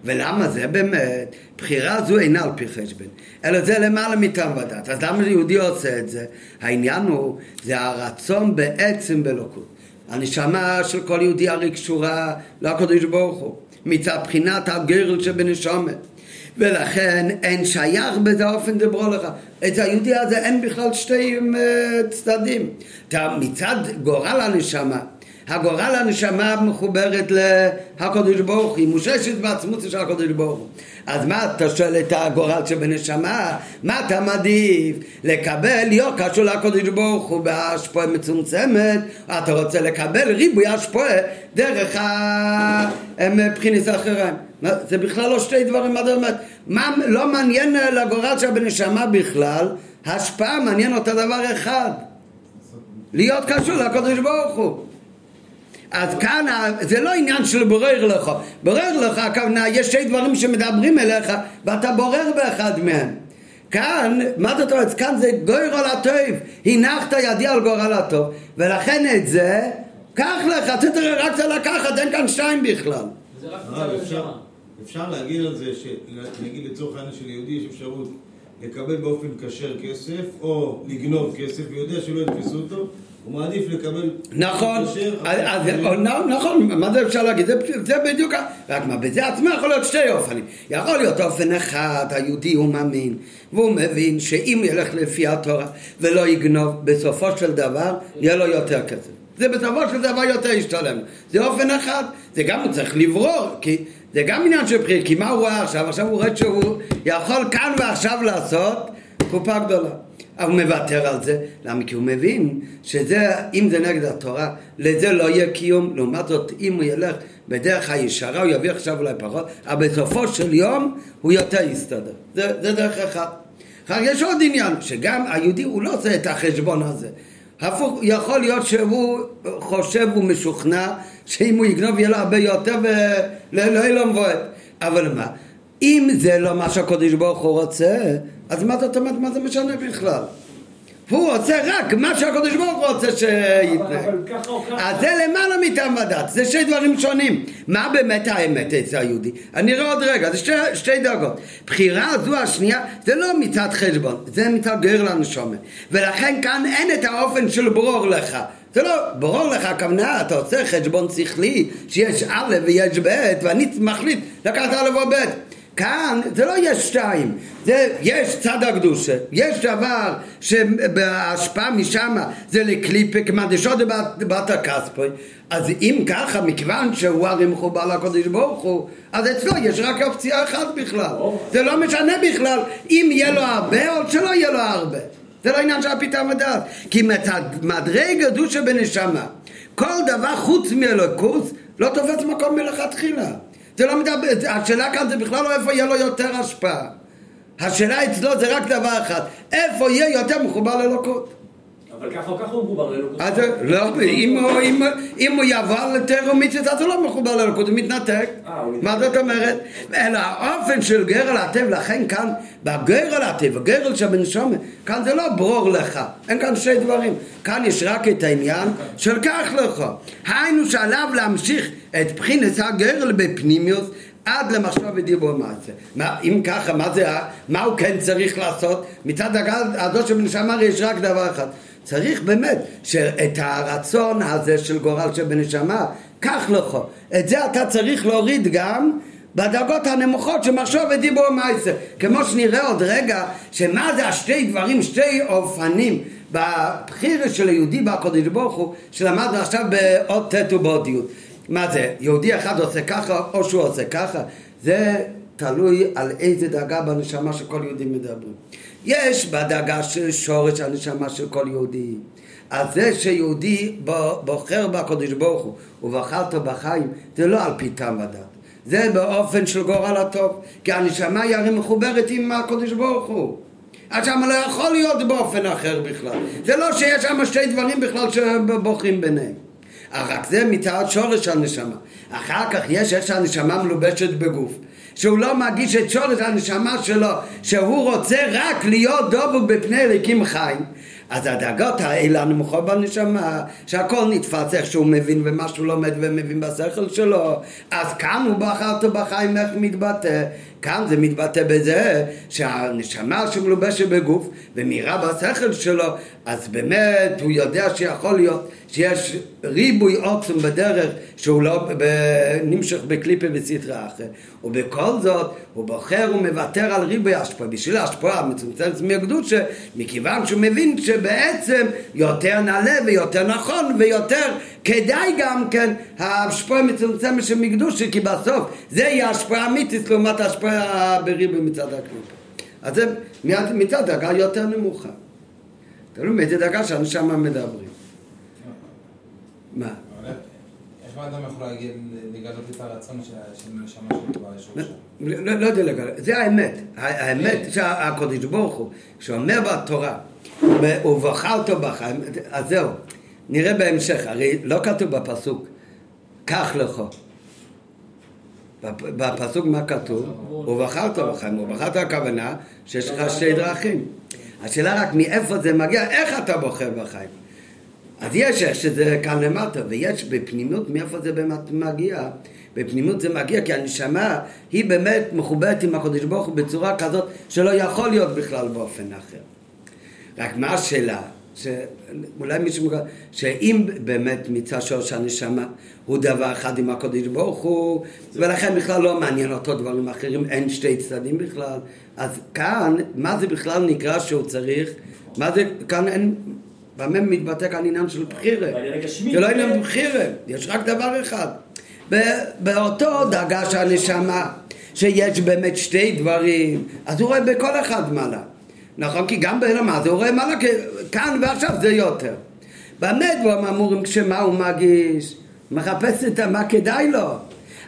[SPEAKER 1] ולמה זה באמת? בחירה זו אינה על פי חשבון, אלא זה למעלה מטעם ודת. אז למה יהודי עושה את זה? העניין הוא, זה הרצון בעצם בלוקות. הנשמה של כל יהודי הרי קשורה לקדוש ברוך הוא, מצד בחינת הגרל שבנשומת. ולכן אין שייך בזה אופן דברו לך. את היהודי הזה אין בכלל שתי אה, צדדים. מצד גורל הנשמה, הגורל הנשמה מחוברת להקדוש ברוך היא מוששת בעצמות של הקדוש ברוך הוא. אז מה אתה שואל את הגורל שבנשמה? מה אתה מעדיף? לקבל להיות קשור לקדוש ברוך הוא בהשפעה מצומצמת, אתה רוצה לקבל ריבוי השפעה דרך הבחינת האחרים. זה בכלל לא שתי דברים, מה זאת אומרת? מה לא מעניין לגורל שבנשמה בכלל, השפעה מעניין אותה דבר אחד, להיות קשור לקדוש ברוך הוא. אז כאן זה לא עניין של בורר לך, בורר לך הכוונה יש שתי דברים שמדברים אליך ואתה בורר באחד מהם כאן, מה זאת אומרת? כאן זה גוירול הטוב, הנחת ידי על גורל הטוב, ולכן את זה, קח לך, אתה רק צריך לקחת, אין כאן שתיים בכלל.
[SPEAKER 4] זה רק מצב
[SPEAKER 5] אפשר-. אפשר להגיד על זה, נגיד לצורך העניין של יהודי יש אפשרות לקבל באופן כשר כסף, או לגנוב כסף, ויודע שלא יתפסו אותו, הוא מעדיף לקבל
[SPEAKER 1] נכון, נכון, מה זה אפשר להגיד? זה, זה בדיוק, רק מה, בזה עצמו יכול להיות שתי אופנים. יכול להיות אופן אחד, היהודי הוא מאמין, והוא מבין שאם ילך לפי התורה ולא יגנוב, בסופו של דבר יהיה לו יותר כסף. זה בסופו של דבר יותר ישתלם. זה אופן אחד, זה גם הוא צריך לברור, כי זה גם עניין של בחירה, כי מה הוא רואה עכשיו? עכשיו הוא רואה שהוא יכול כאן ועכשיו לעשות קופה גדולה. אבל הוא מוותר על זה, למה? כי הוא מבין שזה, אם זה נגד התורה, לזה לא יהיה קיום. לעומת זאת, אם הוא ילך בדרך הישרה, הוא יביא עכשיו אולי פחות, אבל בסופו של יום הוא יותר יסתדר. זה, זה דרך אחת. אחר יש עוד עניין, שגם היהודי הוא לא עושה את החשבון הזה. הפוך, יכול להיות שהוא חושב ומשוכנע שאם הוא יגנוב יהיה לו הרבה יותר ולא יהיה לו מבועט. אבל מה, אם זה לא מה שהקדוש ברוך הוא רוצה, אז מה זאת אומרת, מה זה משנה בכלל? הוא רוצה רק מה שהקדוש ברוך הוא רוצה שיתנהג. אז זה למעלה מטעם ודת, זה שני דברים שונים. מה באמת האמת אצל היהודי? אני אראה עוד רגע, זה שתי, שתי דרגות. בחירה זו השנייה, זה לא מצד חשבון, זה מצד גר לנשומה. ולכן כאן אין את האופן של ברור לך. זה לא, ברור לך הכוונה, אתה עושה חשבון שכלי, שיש א' ויש ב', ואני מחליט לקחת א' או ב'. כאן זה לא יש שתיים, זה יש צד הקדושה, יש דבר שבהשפעה משם זה לקליפה כמדשות בת הכספוי אז אם ככה, מכיוון שהוא הרי מחובר לקודש ברוך הוא אז אצלו יש רק אופציה אחת בכלל. זה לא משנה בכלל אם יהיה לו הרבה או שלא יהיה לו הרבה. זה לא עניין של הפתרון ודעת כי מדרג קדושה בנשמה כל דבר חוץ מאלוקוס לא תופס מקום מלכתחילה זה לא מדבר, השאלה כאן זה בכלל לא איפה יהיה לו יותר השפעה. השאלה אצלו זה רק דבר אחד, איפה יהיה יותר מחובר לאלוקות.
[SPEAKER 4] אבל ככה או ככה הוא מחובר לאלוקות.
[SPEAKER 1] אז לא, אם הוא, הוא יעבור לטרומיציות אז הוא לא מחובר לאלוקות, הוא מתנתק.
[SPEAKER 4] אה.
[SPEAKER 1] מה זאת אומרת? אלא האופן של גרל הטב, לכן כאן, בגרל הטב, הגרל שבנשומה, כאן זה לא ברור לך, אין כאן שני דברים. כאן יש רק את העניין של כך לך. היינו שעליו להמשיך את בחינס הגרל בפנימיוס עד למחשב ודיבור מעשה. מה, אם ככה, מה זה, מה הוא כן צריך לעשות? מצד הזו שבנשמה הרי יש רק דבר אחד. צריך באמת שאת הרצון הזה של גורל שבנשמה, קח לך. את זה אתה צריך להוריד גם בדרגות הנמוכות של מחשוב ודיבור מעשה. כמו שנראה עוד רגע, שמה זה השתי דברים, שתי אופנים בבחירה של היהודי בקודש ברוך הוא, שלמדנו עכשיו באות ט' ובאות י'. מה זה, יהודי אחד עושה ככה או שהוא עושה ככה? זה תלוי על איזה דרגה בנשמה של כל יהודי מדברים. יש בדרגה של שורש הנשמה של כל יהודי. אז זה שיהודי בוחר בקודש ברוך הוא ובחרת בחיים, זה לא על פי טעם ודת. זה באופן של גורל הטוב, כי הנשמה היא הרי מחוברת עם הקודש ברוך הוא. אז שם לא יכול להיות באופן אחר בכלל. זה לא שיש שם שתי דברים בכלל שבוחרים ביניהם. רק זה מצד שורש הנשמה. אחר כך יש איך שהנשמה מלובשת בגוף. שהוא לא מרגיש את שורש הנשמה שלו, שהוא רוצה רק להיות דבוק בפני אליקים חיים. אז הדרגות האלה הנמוכות בנשמה, שהכל נתפס איך שהוא מבין ומה שהוא לומד ומבין בשכל שלו, אז כאן הוא בחרת בחיים איך מתבטא. כאן זה מתבטא בזה שהנשמה שמלובשת בגוף ומאירה בשכל שלו, אז באמת הוא יודע שיכול להיות שיש ריבוי עוצם בדרך שהוא לא נמשך בקליפה וסטרה אחרת. ובכל זאת הוא בוחר ומוותר על ריבוי השפעה. בשביל ההשפעה המצומצמת מהקדושה, מכיוון שהוא מבין שבעצם יותר נעלה ויותר נכון ויותר כדאי גם כן ההשפעה המצומצמת של מקדושה, כי בסוף זה יהיה השפעה אמיתית לעומת ההשפעה בריבוי מצד הקליפה. אז זה מצד דרגה יותר נמוכה. תראו מאיזה דרגה שאנחנו מדברים. מה?
[SPEAKER 6] איך אדם יכול לגלות את הרצון של של נשמה שלו בשורשה?
[SPEAKER 1] לא, לא יודע לגלות, זה האמת. האמת שהקדוש ברוך הוא, שאומר בתורה, ובחרת בחיים, אז זהו, נראה בהמשך, הרי לא כתוב בפסוק, קח לך. בפ- בפסוק מה כתוב? ובחרת בחיים. ובחרת הכוונה שיש לך שתי דרכים. השאלה רק מאיפה זה מגיע, איך אתה בוחר בחיים. אז יש שזה כאן למטה, ויש בפנימיות מאיפה זה באמת מגיע. בפנימיות זה מגיע כי הנשמה היא באמת מחוברת עם הקדוש ברוך הוא בצורה כזאת שלא יכול להיות בכלל באופן אחר. רק מה השאלה? שאולי מישהו מוכר, שאם באמת מצד שורש הנשמה הוא דבר אחד עם הקודש ברוך הוא, ולכן בכלל לא מעניין אותו דברים אחרים, אין שתי צדדים בכלל, אז כאן, מה זה בכלל נקרא שהוא צריך, מה זה, כאן אין, במה מתבטא כאן עניין של בחירה? זה לא עניין בחירה, יש רק דבר אחד. באותו דרגה של הנשמה, שיש באמת שתי דברים, אז הוא רואה בכל אחד מעלה. נכון? כי גם ברמה זה הוא רואה מעלה, כאן ועכשיו זה יותר. במה דברים אמורים כשמה הוא מגיש? מחפש את מה כדאי לו.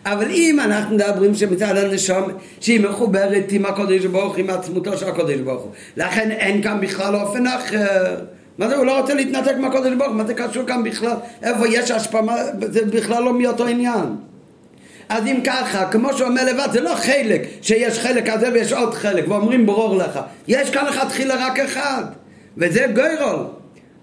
[SPEAKER 1] אבל אם אנחנו מדברים שמצד הנשום שהיא מחוברת עם הקודש ברוך הוא, עם עצמותו של הקודש ברוך הוא לכן אין כאן בכלל אופן אחר מה זה, הוא לא רוצה להתנתק מהקודש ברוך מה זה קשור כאן בכלל? איפה יש השפעה, זה בכלל לא מאותו עניין אז אם ככה, כמו שאומר לבד, זה לא חלק, שיש חלק כזה ויש עוד חלק, ואומרים ברור לך. יש כאן לך תחילה רק אחד, וזה גוירול.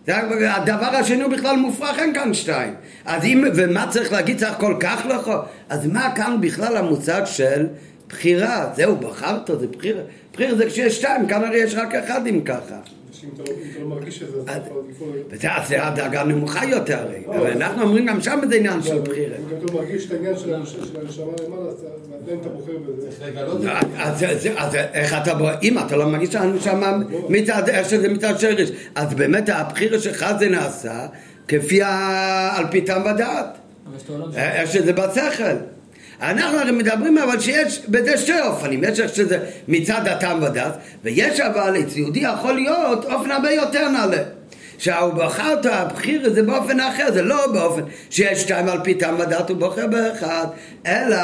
[SPEAKER 1] הדבר השני הוא בכלל מופרך, אין כאן שתיים. אז אם, ומה צריך להגיד, צריך כל כך לך? אז מה כאן בכלל המושג של בחירה? זהו, בחרת, זה בחירה. בחירה זה כשיש שתיים, כאן הרי יש רק אחד אם ככה.
[SPEAKER 2] אם אתה לא- לא מרגיש את זה, אז אתה יכול לפעול...
[SPEAKER 1] זה הדרגה הנמוכה יותר הרי, אבל אנחנו אומרים גם שם זה עניין של בחירה.
[SPEAKER 2] אם אתה לא מרגיש את העניין של הנש- של הנשמה למעלה, אז אתה- עדיין אתה בוחר בזה.
[SPEAKER 6] צריך לגלות את זה.
[SPEAKER 1] אז, איך אתה בוא, אם אתה לא מרגיש שהנשמה איך שזה מצד שרש, אז באמת הבחירה שלך זה נעשה כפי ה... על פי טעם ודעת,
[SPEAKER 7] העולם
[SPEAKER 1] איך שזה בשכל. אנחנו הרי מדברים אבל שיש בזה שתי אופנים, יש איך שזה מצד הטעם ודעת, ויש אבל אצל יהודי יכול להיות אופן הרבה יותר נעלה. שהוא בחר אותו, הבחיר זה באופן אחר, זה לא באופן שיש שתיים על פי טעם ודעת, הוא בוחר באחד, אלא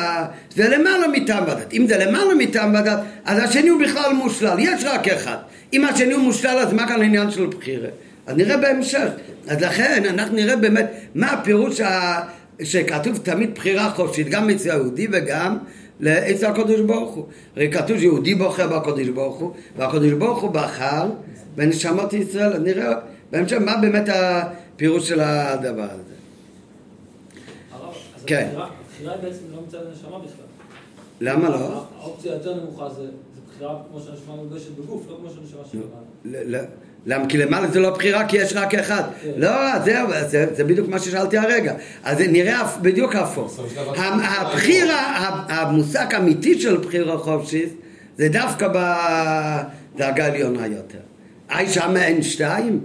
[SPEAKER 1] זה למעלה מטעם ודעת. אם זה למעלה מטעם ודעת, אז השני הוא בכלל מושלל, יש רק אחד. אם השני הוא מושלל, אז מה כאן העניין של בחירה? אז נראה בהמשך. אז לכן אנחנו נראה באמת מה הפירוש ה... שכתוב תמיד בחירה חופשית, גם אצל היהודי וגם אצל הקדוש ברוך הוא. הרי כתוב שיהודי בוחר בקדוש ברוך הוא, והקדוש ברוך הוא בחר בנשמות ישראל. נראה בהמשך מה באמת הפירוש של הדבר הזה.
[SPEAKER 4] הרב, אז
[SPEAKER 1] כן.
[SPEAKER 4] הבחירה הבחירה היא בעצם לא מצד הנשמה בכלל.
[SPEAKER 1] למה לא?
[SPEAKER 4] האופציה היותר נמוכה זה זה בחירה כמו שהנשמה מוגשת בגוף, לא כמו שהנשמה שלמעלה.
[SPEAKER 1] למה? כי למעלה זה לא בחירה כי יש רק אחד. לא, זהו, זה, זה בדיוק מה ששאלתי הרגע. אז זה נראה בדיוק הפוך. הבחירה, ה- המושג האמיתי של בחירה חופשית זה דווקא בדרגה העליונה יותר. אי שם אין שתיים?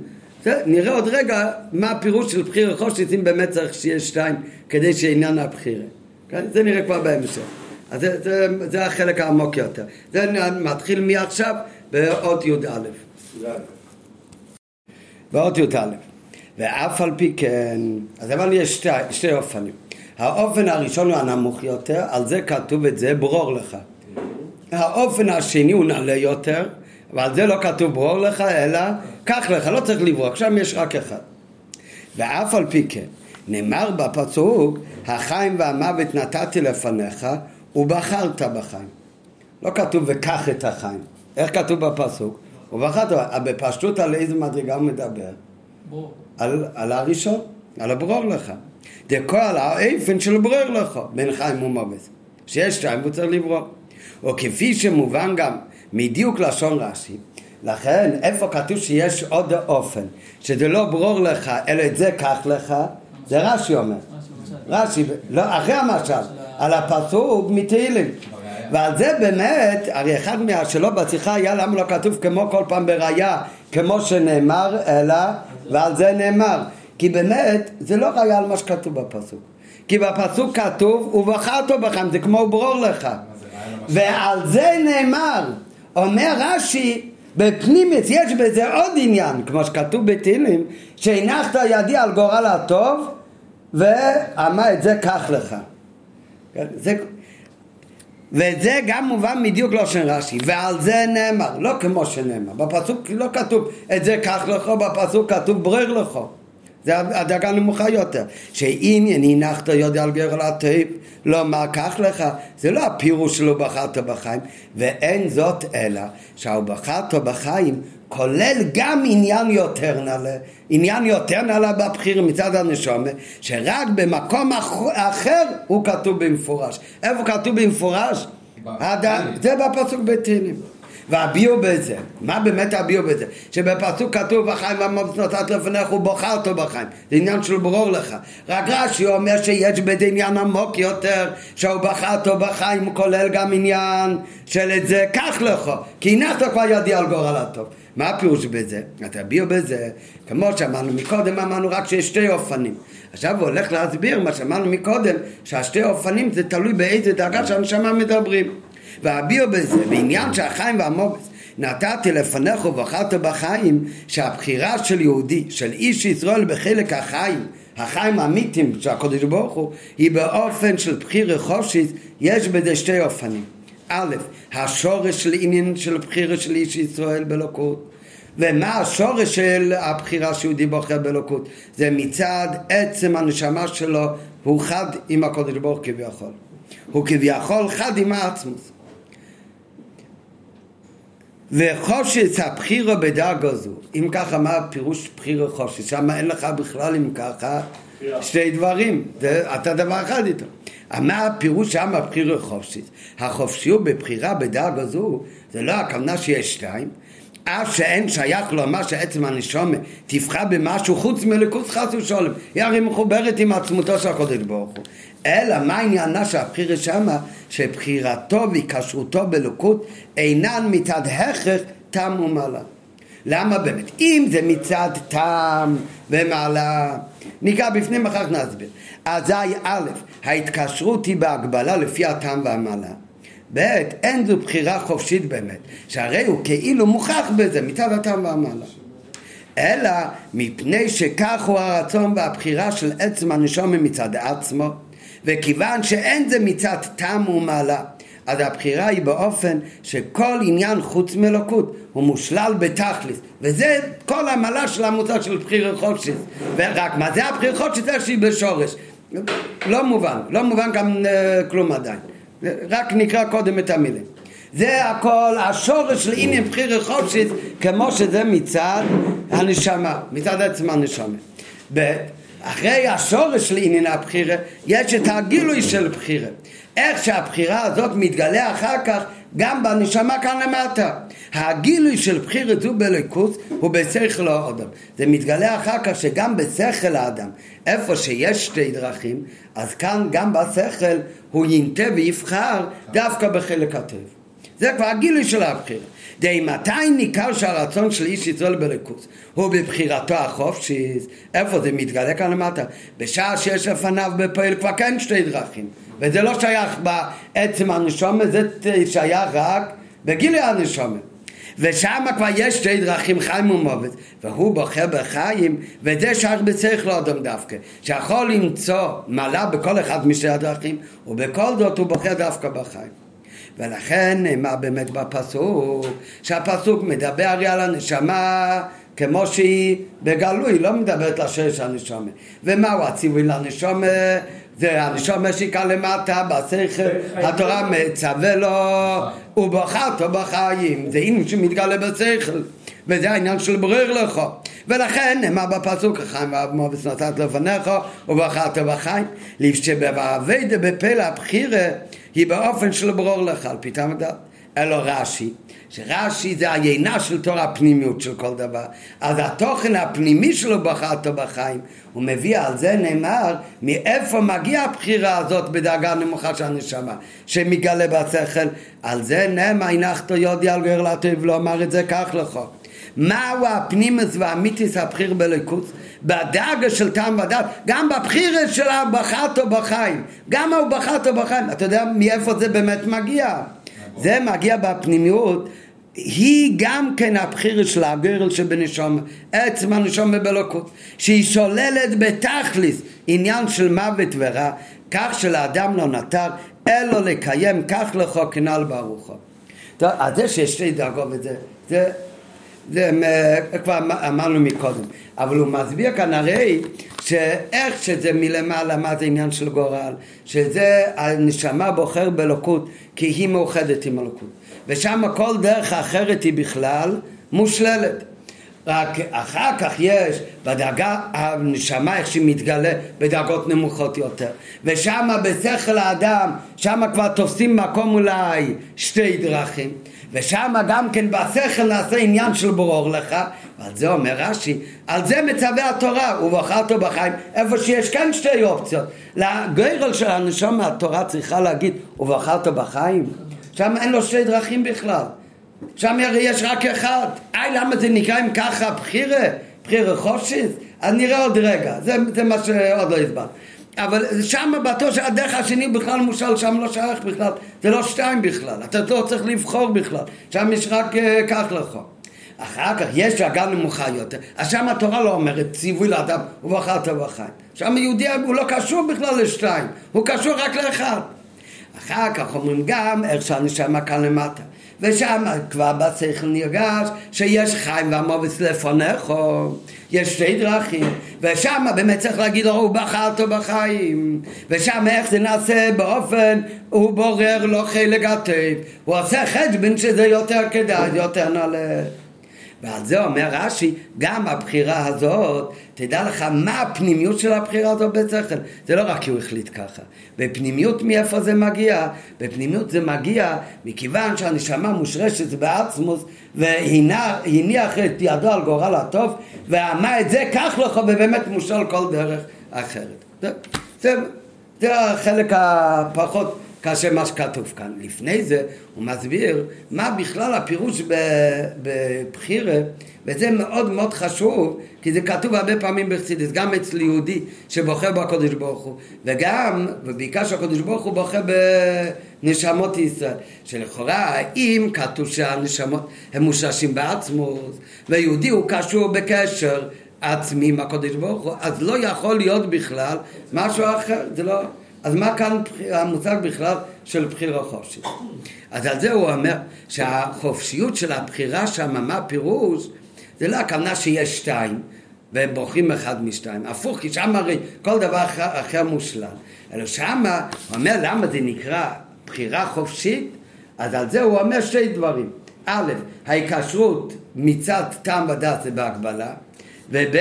[SPEAKER 1] זה, נראה עוד רגע מה הפירוש של בחירה חופשית אם באמת צריך שיהיה שתיים כדי שעניין הבחירה. כן? זה נראה כבר בהמשך. אז זה, זה, זה החלק העמוק יותר. זה מתחיל מעכשיו באות י"א. באות י"א. ואף על פי כן, אז אבל יש שתי, שתי אופנים. האופן הראשון הוא הנמוך יותר, על זה כתוב את זה ברור לך. האופן השני הוא נעלה יותר, ועל זה לא כתוב ברור לך, אלא קח לך, לא צריך לברוק, שם יש רק אחד. ואף על פי כן, נאמר בפסוק, החיים והמוות נתתי לפניך, ובחרת בחיים. לא כתוב וקח את החיים. איך כתוב בפסוק? ובחרת, בפשטות על איזה מדרגה הוא מדבר? על, על הראשון, על הברור לך. זה כל האופן של ברור לך, בין חיים ומוות. שיש שתיים והוא צריך לברור. או כפי שמובן גם מדיוק לשון רש"י, לכן איפה כתוב שיש עוד אופן, שזה לא ברור לך, אלא את זה קח לך, זה רש"י אומר. רש"י, לא, אחרי המשל, על הפסוק מתהילים. ועל זה באמת, הרי אחד מהשאלות בשיחה היה למה לא כתוב כמו כל פעם בראיה, כמו שנאמר, אלא, ועל זה נאמר. כי באמת, זה לא ראיה על מה שכתוב בפסוק. כי בפסוק כתוב, ובחרת בכם, זה כמו ברור לך. ועל זה נאמר, אומר רש"י, בפנימית יש בזה עוד עניין, כמו שכתוב בתהילים, שהנחת ידי על גורל הטוב, ואמר את זה קח לך. כן? זה, וזה גם מובן בדיוק לא של רש"י, ועל זה נאמר, לא כמו שנאמר, בפסוק לא כתוב את זה קח לך, בפסוק כתוב ברר לך. זה הדרגה הנמוכה יותר. שאם הנחת יודע על גר על הטוב, לא קח לך, זה לא הפירוש שלו בחרת בחיים, ואין זאת אלא שהבחרת בחיים כולל גם עניין יותר נעלה, עניין יותר נעלה בבחיר מצד הנשומה, שרק במקום אחר הוא כתוב במפורש. איפה כתוב במפורש? זה בפסוק בתהילים. והביאו בזה, מה באמת הביאו בזה? שבפסוק כתוב בחיים והמוות נתת לפניך ובוחרת בחיים, זה עניין של ברור לך. רק רש"י אומר שיש בזה עניין עמוק יותר, שהוא בחרת בחיים, כולל גם עניין של את זה, קח לך, כי הנחת כבר ידי על גורל הטוב. מה הפירוש בזה? אתה ביאו בזה, כמו שאמרנו מקודם, אמרנו רק שיש שתי אופנים. עכשיו הוא הולך להסביר מה שאמרנו מקודם, שהשתי אופנים זה תלוי באיזה דרגה שהנשמה מדברים. והביאו בזה, בעניין שהחיים והמובס נתתי לפניך ובחרת בחיים, שהבחירה של יהודי, של איש ישראל בחלק החיים, החיים האמיתיים של הקודש ברוך הוא, היא באופן של בחיר חופשית, יש בזה שתי אופנים. א', השורש של עניין של בחירה של איש ישראל בלוקות. ומה השורש של הבחירה שיהודי בוחר באלוקות? זה מצד עצם הנשמה שלו, הוא חד עם הקודש ברוך כביכול. הוא כביכול חד עם העצמוס. וחופשס הבחירו בדרגו זו, אם ככה מה פירוש בחירו חופשס? שם אין לך בכלל אם ככה שתי דברים, זה, אתה דבר אחד איתו. מה הפירוש שם בחירו חופשס? החופשיות בבחירה בדרגו זו, זה לא הכוונה שיש שתיים, אף שאין שייך לומר שעצם הנשומה תבחר במשהו חוץ מליכוס חס ושולם היא הרי מחוברת עם עצמותו של הקודש ברוך הוא. אלא מה עניינה של הבחירה שמה? שבחירתו והיקשרותו בלוקות אינן מצד הכרח תם ומעלה. למה באמת? אם זה מצד תם ומעלה ניגע בפנים אחר כך נסביר. אזי א' ההתקשרות היא בהגבלה לפי הטעם והמעלה. ב', אין זו בחירה חופשית באמת, שהרי הוא כאילו מוכח בזה מצד הטעם והמעלה. אלא מפני שכך הוא הרצון והבחירה של עצם הנשום מצד עצמו, וכיוון שאין זה מצד טעם ומעלה, אז הבחירה היא באופן שכל עניין חוץ מאלוקות הוא מושלל בתכלס וזה כל המעלה של המוצא של בחיר חופשית ורק מה זה הבחיר חופשית? זה שהיא בשורש לא מובן, לא מובן גם uh, כלום עדיין רק נקרא קודם את המילים. זה הכל השורש של עניין בחירה חופשית כמו שזה מצד הנשמה, מצד עצם הנשמה. אחרי השורש של עניין הבחירה יש את הגילוי של בחירה. איך שהבחירה הזאת מתגלה אחר כך גם בנשמה כאן למטה. הגילוי של בחירה זו בליכוס הוא בשכל האדם. זה מתגלה אחר כך שגם בשכל האדם, איפה שיש שתי דרכים, אז כאן גם בשכל הוא ינטה ויבחר דווקא בחלק הטוב. זה כבר הגילוי של הבחירה. די מתי ניכר שהרצון של איש ישראל בליכוס הוא בבחירתו החופשית, איפה זה מתגלה כאן למטה? בשעה שיש לפניו בפועל כבר כן שתי דרכים. וזה לא שייך בעצם הנשומת, זה שייך רק בגילוי הנשומת. ושם כבר יש שתי דרכים חיים ומוות והוא בוחר בחיים וזה שייך בשכל אדם דווקא שיכול למצוא מעלה בכל אחד משתי הדרכים ובכל זאת הוא בוחר דווקא בחיים ולכן נאמר באמת בפסוק שהפסוק מדבר הרי על הנשמה כמו שהיא בגלוי, לא מדברת לשרש הנשומה. ומהו הציווי לנשומה? זה הנשום משיקה למטה, בשכל, התורה מצווה לו, ובחרת בחיים, זה עניין שמתגלה בשכל, וזה העניין של ברר לך. ולכן נאמר בפסוק החיים והמובס נתת לפניך ובחרת בחיים. שבאביידה בפלא הבחירה היא באופן של ברור לך על פי טעם אלו רש"י שרש"י זה היינה של תור הפנימיות של כל דבר. אז התוכן הפנימי שלו בחרת בחיים, הוא מביא על זה נאמר מאיפה מגיעה הבחירה הזאת בדאגה נמוכה של הנשמה, שמגלה בשכל. על זה נאמר הנחתו יודי על גר לטוב לא אמר את זה כך לך. מהו הפנימוס והמיתיס הבחיר בליכוס? בדאגה של טעם ודת, גם בבחירה של בחרתו בחיים, גם הוא בחרתו בחיים, אתה יודע מאיפה זה באמת מגיע? זה מגיע בפנימיות היא גם כן הבחירה של הגרל שבנשום, עצם הנשום בבלוקות, שהיא שוללת בתכליס עניין של מוות ורע, כך שלאדם לא נותר אלא לקיים כך לכו כנ"ל ברוחו. טוב, אז זה שיש שתי דרגות וזה, זה זה אה, כבר אמ- אמרנו מקודם, אבל הוא מסביר כאן הרי שאיך שזה מלמעלה, מה זה עניין של גורל, שזה הנשמה בוחר באלוקות כי היא מאוחדת עם אלוקות, ושם כל דרך אחרת היא בכלל מושללת. רק אחר כך יש בדרגה הנשמה איך שהיא מתגלה בדרגות נמוכות יותר. ושם בשכל האדם שם כבר תופסים מקום אולי שתי דרכים ושם גם כן בשכל נעשה עניין של ברור לך ועל זה אומר רש"י על זה מצווה התורה ובחרת בחיים איפה שיש כאן שתי אופציות לגרל של הנשמה התורה צריכה להגיד ובחרת בחיים שם אין לו שתי דרכים בכלל שם הרי יש רק אחד. איי, למה זה נקרא אם ככה בחירה? בחירה חופשית? אז נראה עוד רגע. זה, זה מה שעוד לא הסברתי. אבל שם בטוח שהדרך השני בכלל מושל, שם לא שייך בכלל. זה לא שתיים בכלל. אתה לא צריך לבחור בכלל. שם יש רק uh, כך לך. אחר כך יש דרגה נמוכה יותר. אז שם התורה לא אומרת ציווי לאדם ובחרת בחיים. שם יהודי הוא לא קשור בכלל לשתיים. הוא קשור רק לאחד. אחר כך אומרים גם איך שהנשמה כאן למטה. ושם כבר בשכל נרגש שיש חיים והמובץ לפונך, יש שתי דרכים, ושם באמת צריך להגיד לו, הוא בחרת בחיים, ושם איך זה נעשה באופן, הוא בורר לו חלק הטב, הוא עושה חשבון שזה יותר כדאי, יותר נעלה. ועל זה אומר רש"י, גם הבחירה הזאת, תדע לך מה הפנימיות של הבחירה הזאת בשכל. זה לא רק כי הוא החליט ככה. בפנימיות מאיפה זה מגיע? בפנימיות זה מגיע מכיוון שהנשמה מושרשת בעצמוס והניח את ידו על גורל הטוב ואמר את זה כך לך ובאמת מושל כל דרך אחרת. זה, זה, זה החלק הפחות כאשר מה שכתוב כאן. לפני זה הוא מסביר מה בכלל הפירוש בבחירה, וזה מאוד מאוד חשוב, כי זה כתוב הרבה פעמים בחסידס, גם אצל יהודי שבוחר בקודש ברוך הוא, וגם, ובעיקר שהקודש ברוך הוא בוחר בנשמות ישראל, שלכאורה אם כתוב שהנשמות הם מושרשים בעצמות, ויהודי הוא קשור בקשר עצמי עם הקודש ברוך הוא, אז לא יכול להיות בכלל משהו אחר, זה לא... אז מה כאן המושג בכלל של בחירה חופשית? אז על זה הוא אומר שהחופשיות של הבחירה שם, מה הפירוש? זה לא הכוונה שיש שתיים והם בוחרים אחד משתיים. הפוך, כי שם הרי כל דבר אחר, אחר מושלם. אלא שם הוא אומר למה זה נקרא בחירה חופשית? אז על זה הוא אומר שתי דברים. א', ההיקשרות מצד טעם ודעת זה בהגבלה, וב',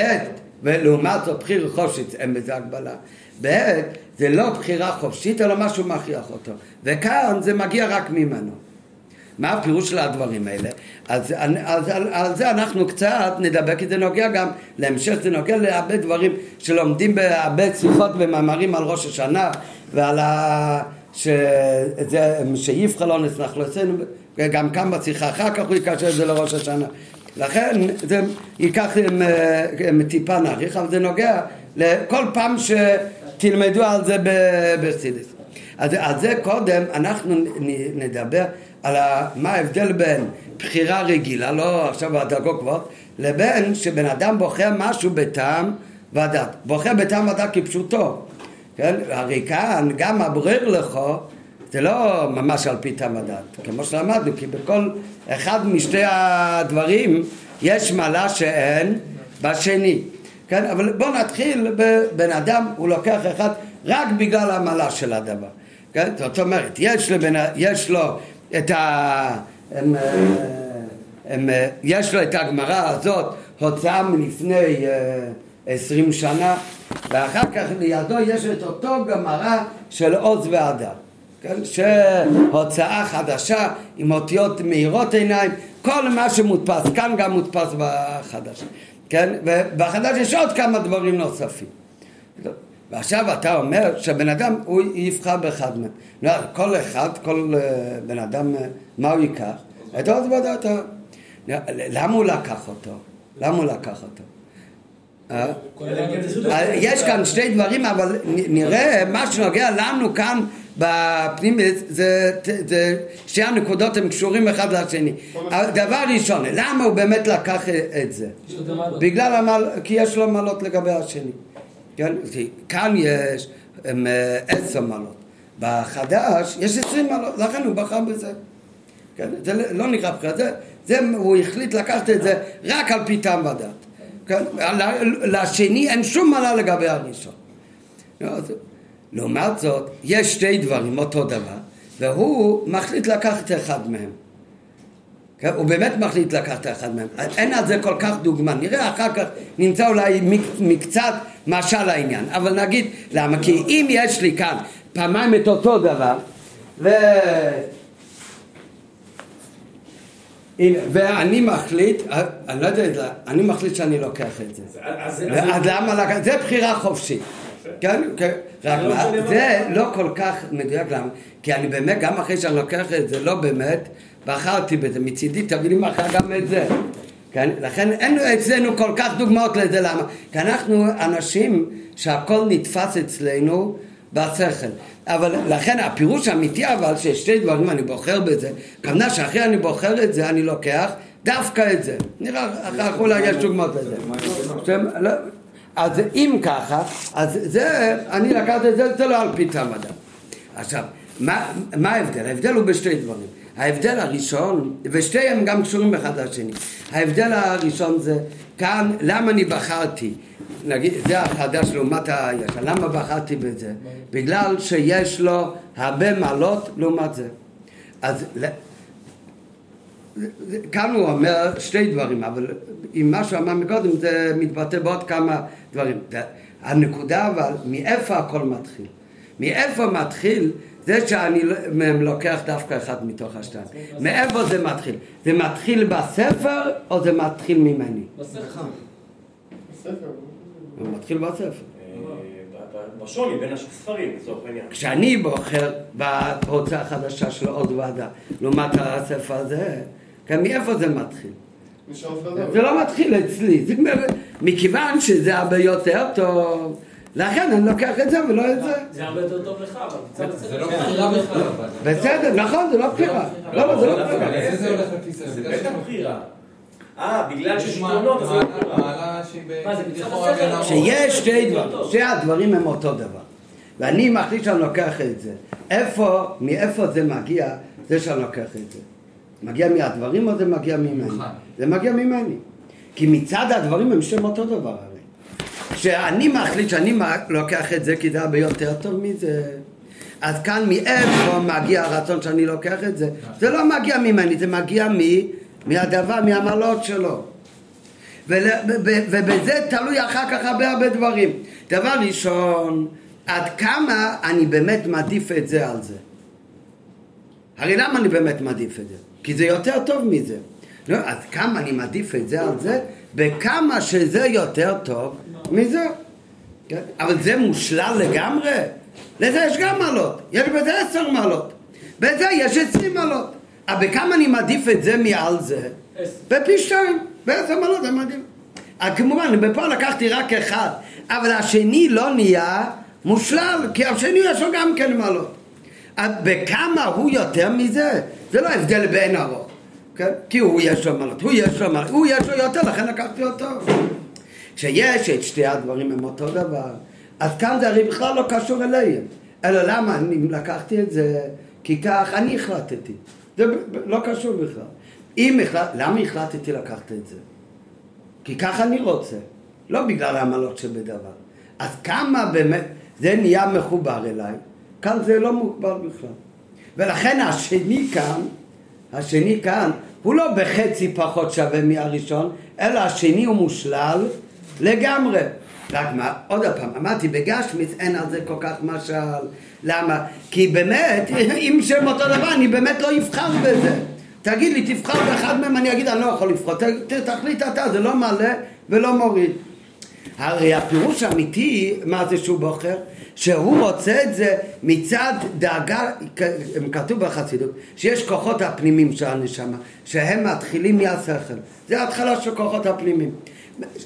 [SPEAKER 1] ולעומת זאת בחירה חופשית אין בזה הגבלה. ב', זה לא בחירה חופשית, אלא משהו מכריח אותו. וכאן זה מגיע רק ממנו. מה הפירוש של הדברים האלה? אז, אז על, על זה אנחנו קצת נדבר, כי זה נוגע גם להמשך, זה נוגע להרבה דברים שלומדים בהרבה שיחות ומאמרים על ראש השנה ועל ה... שזה, שיבחר לא נסלח לצאנו, וגם כאן בשיחה אחר כך הוא יקשר את זה לראש השנה. לכן זה ייקח טיפה נאריך, אבל זה נוגע לכל פעם ש... תלמדו על זה ברסידס. אז על זה קודם אנחנו נדבר על מה ההבדל בין בחירה רגילה, לא עכשיו הדרגות גבוהות, לבין שבן אדם בוחר משהו בטעם ודת. בוחר בטעם ודת כפשוטו. כן? הרי כאן גם הברר לך זה לא ממש על פי טעם ודת, כמו שלמדנו, כי בכל אחד משתי הדברים יש מעלה שאין בשני. כן? אבל בוא נתחיל בבן אדם, הוא לוקח אחד רק בגלל המעלה של הדבר. כן? זאת אומרת, יש, לבן, יש לו את ה... הם, הם, יש לו את הגמרא הזאת, הוצאה מלפני אה, עשרים שנה, ואחר כך לידו יש את אותו גמרא של עוז והדר. כן? שהוצאה חדשה עם אותיות מאירות עיניים, כל מה שמודפס כאן גם מודפס בחדשה. כן? ובחדש יש עוד כמה דברים נוספים. ועכשיו אתה אומר שהבן אדם, הוא יבחר באחד מהם. לא, כל אחד, כל uh, בן אדם, uh, מה הוא ייקח? את עוד ועדת ה... למה הוא לקח אותו? למה הוא לקח אותו? אה? יש כאן שתי דברים, אבל נראה מה שנוגע לנו כאן בפנים, זה, זה, שתי הנקודות הם קשורים אחד לשני. דבר ראשון, למה הוא באמת לקח את זה? בגלל המעל, כי יש לו מעלות לגבי השני. כן? כאן יש עשר מעלות. בחדש יש עשרים מעלות, לכן הוא בחר בזה. כן? זה לא נקרא בחירה, זה, זה, הוא החליט לקחת את זה רק על פי טעם ודעת. כן? לשני אין שום מעלה לגבי הראשון. לעומת זאת, יש שתי דברים אותו דבר, והוא מחליט לקחת אחד מהם. כן? הוא באמת מחליט לקחת אחד מהם. אין על זה כל כך דוגמה. נראה אחר כך, נמצא אולי מק- מקצת משל לעניין. אבל נגיד, למה? כי אם יש לי כאן פעמיים את אותו דבר, ו... הנה, ואני מחליט, אני לא יודע, אני מחליט שאני לוקח את זה.
[SPEAKER 7] אז
[SPEAKER 1] אז למה לקחת? זה בחירה חופשית. כן? כן. רק
[SPEAKER 7] לא
[SPEAKER 1] מה,
[SPEAKER 7] משנה מה.
[SPEAKER 1] זה לא כל כך מדויק למה? כי אני באמת, גם אחרי שאני לוקח את זה, לא באמת, בחרתי בזה. מצידי תביא לי מחר גם את זה. כן? לכן אין אצלנו כל כך דוגמאות לזה, למה? כי אנחנו אנשים שהכל נתפס אצלנו בשכל. אבל לכן הפירוש האמיתי אבל ששתי דברים אני בוחר בזה, כוונה שאחרי אני בוחר את זה אני לוקח דווקא את זה. נראה אחר כך אולי יש דוגמאות לזה. אז אם ככה, אז זה, אני לקחתי את זה, זה לא על פי טעם אדם. עכשיו, מה, מה ההבדל? ההבדל הוא בשתי דברים. ההבדל הראשון, ושתיהם גם קשורים אחד לשני. ההבדל הראשון זה, כאן, למה אני בחרתי? נגיד, זה החדש לעומת הישן. למה בחרתי בזה? בגלל שיש לו הרבה מעלות לעומת זה. אז כאן הוא אומר שתי דברים, אבל עם מה שהוא אמר מקודם זה מתבטא בעוד כמה דברים. הנקודה אבל, מאיפה הכל מתחיל? מאיפה מתחיל זה שאני לא- לוקח דווקא אחד מתוך השתיים. מאיפה זה מתחיל? זה מתחיל בספר או זה מתחיל ממני?
[SPEAKER 4] בספר.
[SPEAKER 1] זה מתחיל בספר.
[SPEAKER 7] אה, בשוני בין הספרים, לצורך העניין.
[SPEAKER 1] כשאני בוחר בהוצאה החדשה של עוד ועדה, לעומת הספר הזה, כן, מאיפה זה מתחיל? זה לא מתחיל אצלי, זה אומר, מכיוון שזה הרבה יותר טוב, לכן אני לוקח את זה ולא את זה.
[SPEAKER 4] זה הרבה יותר טוב לך, אבל
[SPEAKER 6] זה. לא בחירה בכלל, אבל.
[SPEAKER 1] בסדר, נכון, זה לא בחירה. לא, לא, זה לא בחירה.
[SPEAKER 6] איזה זה הולך בגלל
[SPEAKER 7] בטח בחירה. אה, בגלל אז זה לא
[SPEAKER 6] מעלה-
[SPEAKER 7] בחירה.
[SPEAKER 1] שיש שתי דברים, שתי הדברים הם אותו דבר. ואני מחליט שאני לוקח את זה. איפה, מאיפה זה מגיע, זה שאני לוקח את זה. מגיע מהדברים או זה מגיע ממני? זה מגיע ממני. כי מצד הדברים הם שם אותו דבר הרי. כשאני מחליט שאני לוקח את זה כי זה הרבה יותר טוב מזה, אז כאן מאיפה מגיע הרצון שאני לוקח את זה? זה לא מגיע ממני, זה מגיע מ, מהדבר, מהמעלות שלו. ול, ובזה תלוי אחר כך הרבה הרבה דברים. דבר ראשון, עד כמה אני באמת מעדיף את זה על זה. הרי למה אני באמת מעדיף את זה? כי זה יותר טוב מזה. לא, אז כמה אני מעדיף את זה על זה, וכמה שזה יותר טוב מזה. כן? אבל זה מושלל לגמרי. לזה יש גם מעלות. יש בזה עשר מעלות. בזה יש עשרים מעלות. אבל בכמה אני מעדיף את זה מעל זה? בפי שתיים. בעשר מעלות זה מדהים. כמובן, בפה לקחתי רק אחד, אבל השני לא נהיה מושלל, כי השני יש לו גם כן מעלות. בכמה הוא יותר מזה? זה לא הבדל בין ארוך, כן? כי הוא יש לו מעלות, הוא יש לו מעלות, הוא יש לו יותר, לכן לקחתי אותו. כשיש את שתי הדברים הם אותו דבר, אז כאן זה הרי בכלל לא קשור אליהם. אלא למה אני לקחתי את זה? כי כך אני החלטתי. זה לא קשור בכלל. אם החלט... למה החלטתי לקחת את זה? כי ככה אני רוצה, לא בגלל העמלות שבדבר. אז כמה באמת זה נהיה מחובר אליי, כאן זה לא מוגבל בכלל. ולכן השני כאן, השני כאן, הוא לא בחצי פחות שווה מהראשון, אלא השני הוא מושלל לגמרי. רק מה, עוד פעם, אמרתי, בגשמיץ אין על זה כל כך משל. למה? כי באמת, אם שם אותו דבר, אני באמת לא אבחר בזה. תגיד לי, תבחר באחד מהם, אני אגיד, אני לא יכול לבחור. תחליט אתה, זה לא מעלה ולא מוריד. הרי הפירוש האמיתי, מה זה שהוא בוחר? שהוא רוצה את זה מצד דאגה, כתוב בחסידות, שיש כוחות הפנימיים של הנשמה, שהם מתחילים מהשכל. זה ההתחלה של כוחות הפנימיים.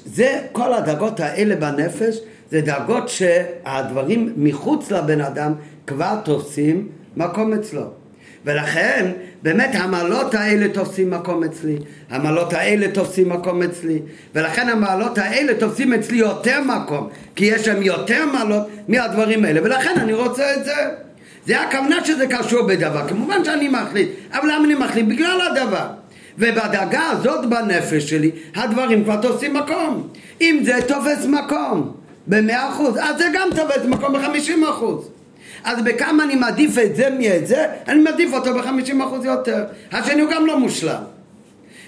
[SPEAKER 1] זה, כל הדאגות האלה בנפש, זה דאגות שהדברים מחוץ לבן אדם כבר תופסים מקום אצלו. ולכן, באמת המעלות האלה תופסים מקום אצלי, המעלות האלה תופסים מקום אצלי, ולכן המעלות האלה תופסים אצלי יותר מקום, כי יש שם יותר מעלות מהדברים האלה, ולכן אני רוצה את זה. זה הכוונה שזה קשור בדבר. כמובן שאני מחליט, אבל למה אני מחליט? בגלל הדבר. ובדאגה הזאת בנפש שלי, הדברים כבר תופסים מקום. אם זה תופס מקום במאה אחוז, אז זה גם תופס מקום בחמישים אחוז. אז בכמה אני מעדיף את זה מאת זה, אני מעדיף אותו בחמישים אחוז יותר. השני הוא גם לא מושלם.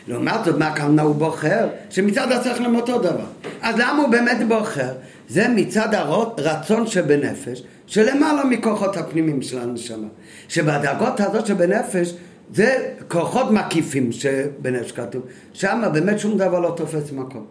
[SPEAKER 1] לעומת זאת, מה הכוונה הוא בוחר? שמצד השכל הם אותו דבר. אז למה הוא באמת בוחר? זה מצד הרצון שבנפש, שלמעלה מכוחות הפנימיים של הנשמה. שבדרגות הזאת שבנפש, זה כוחות מקיפים שבנפש כתוב. שם באמת שום דבר לא תופס מקום.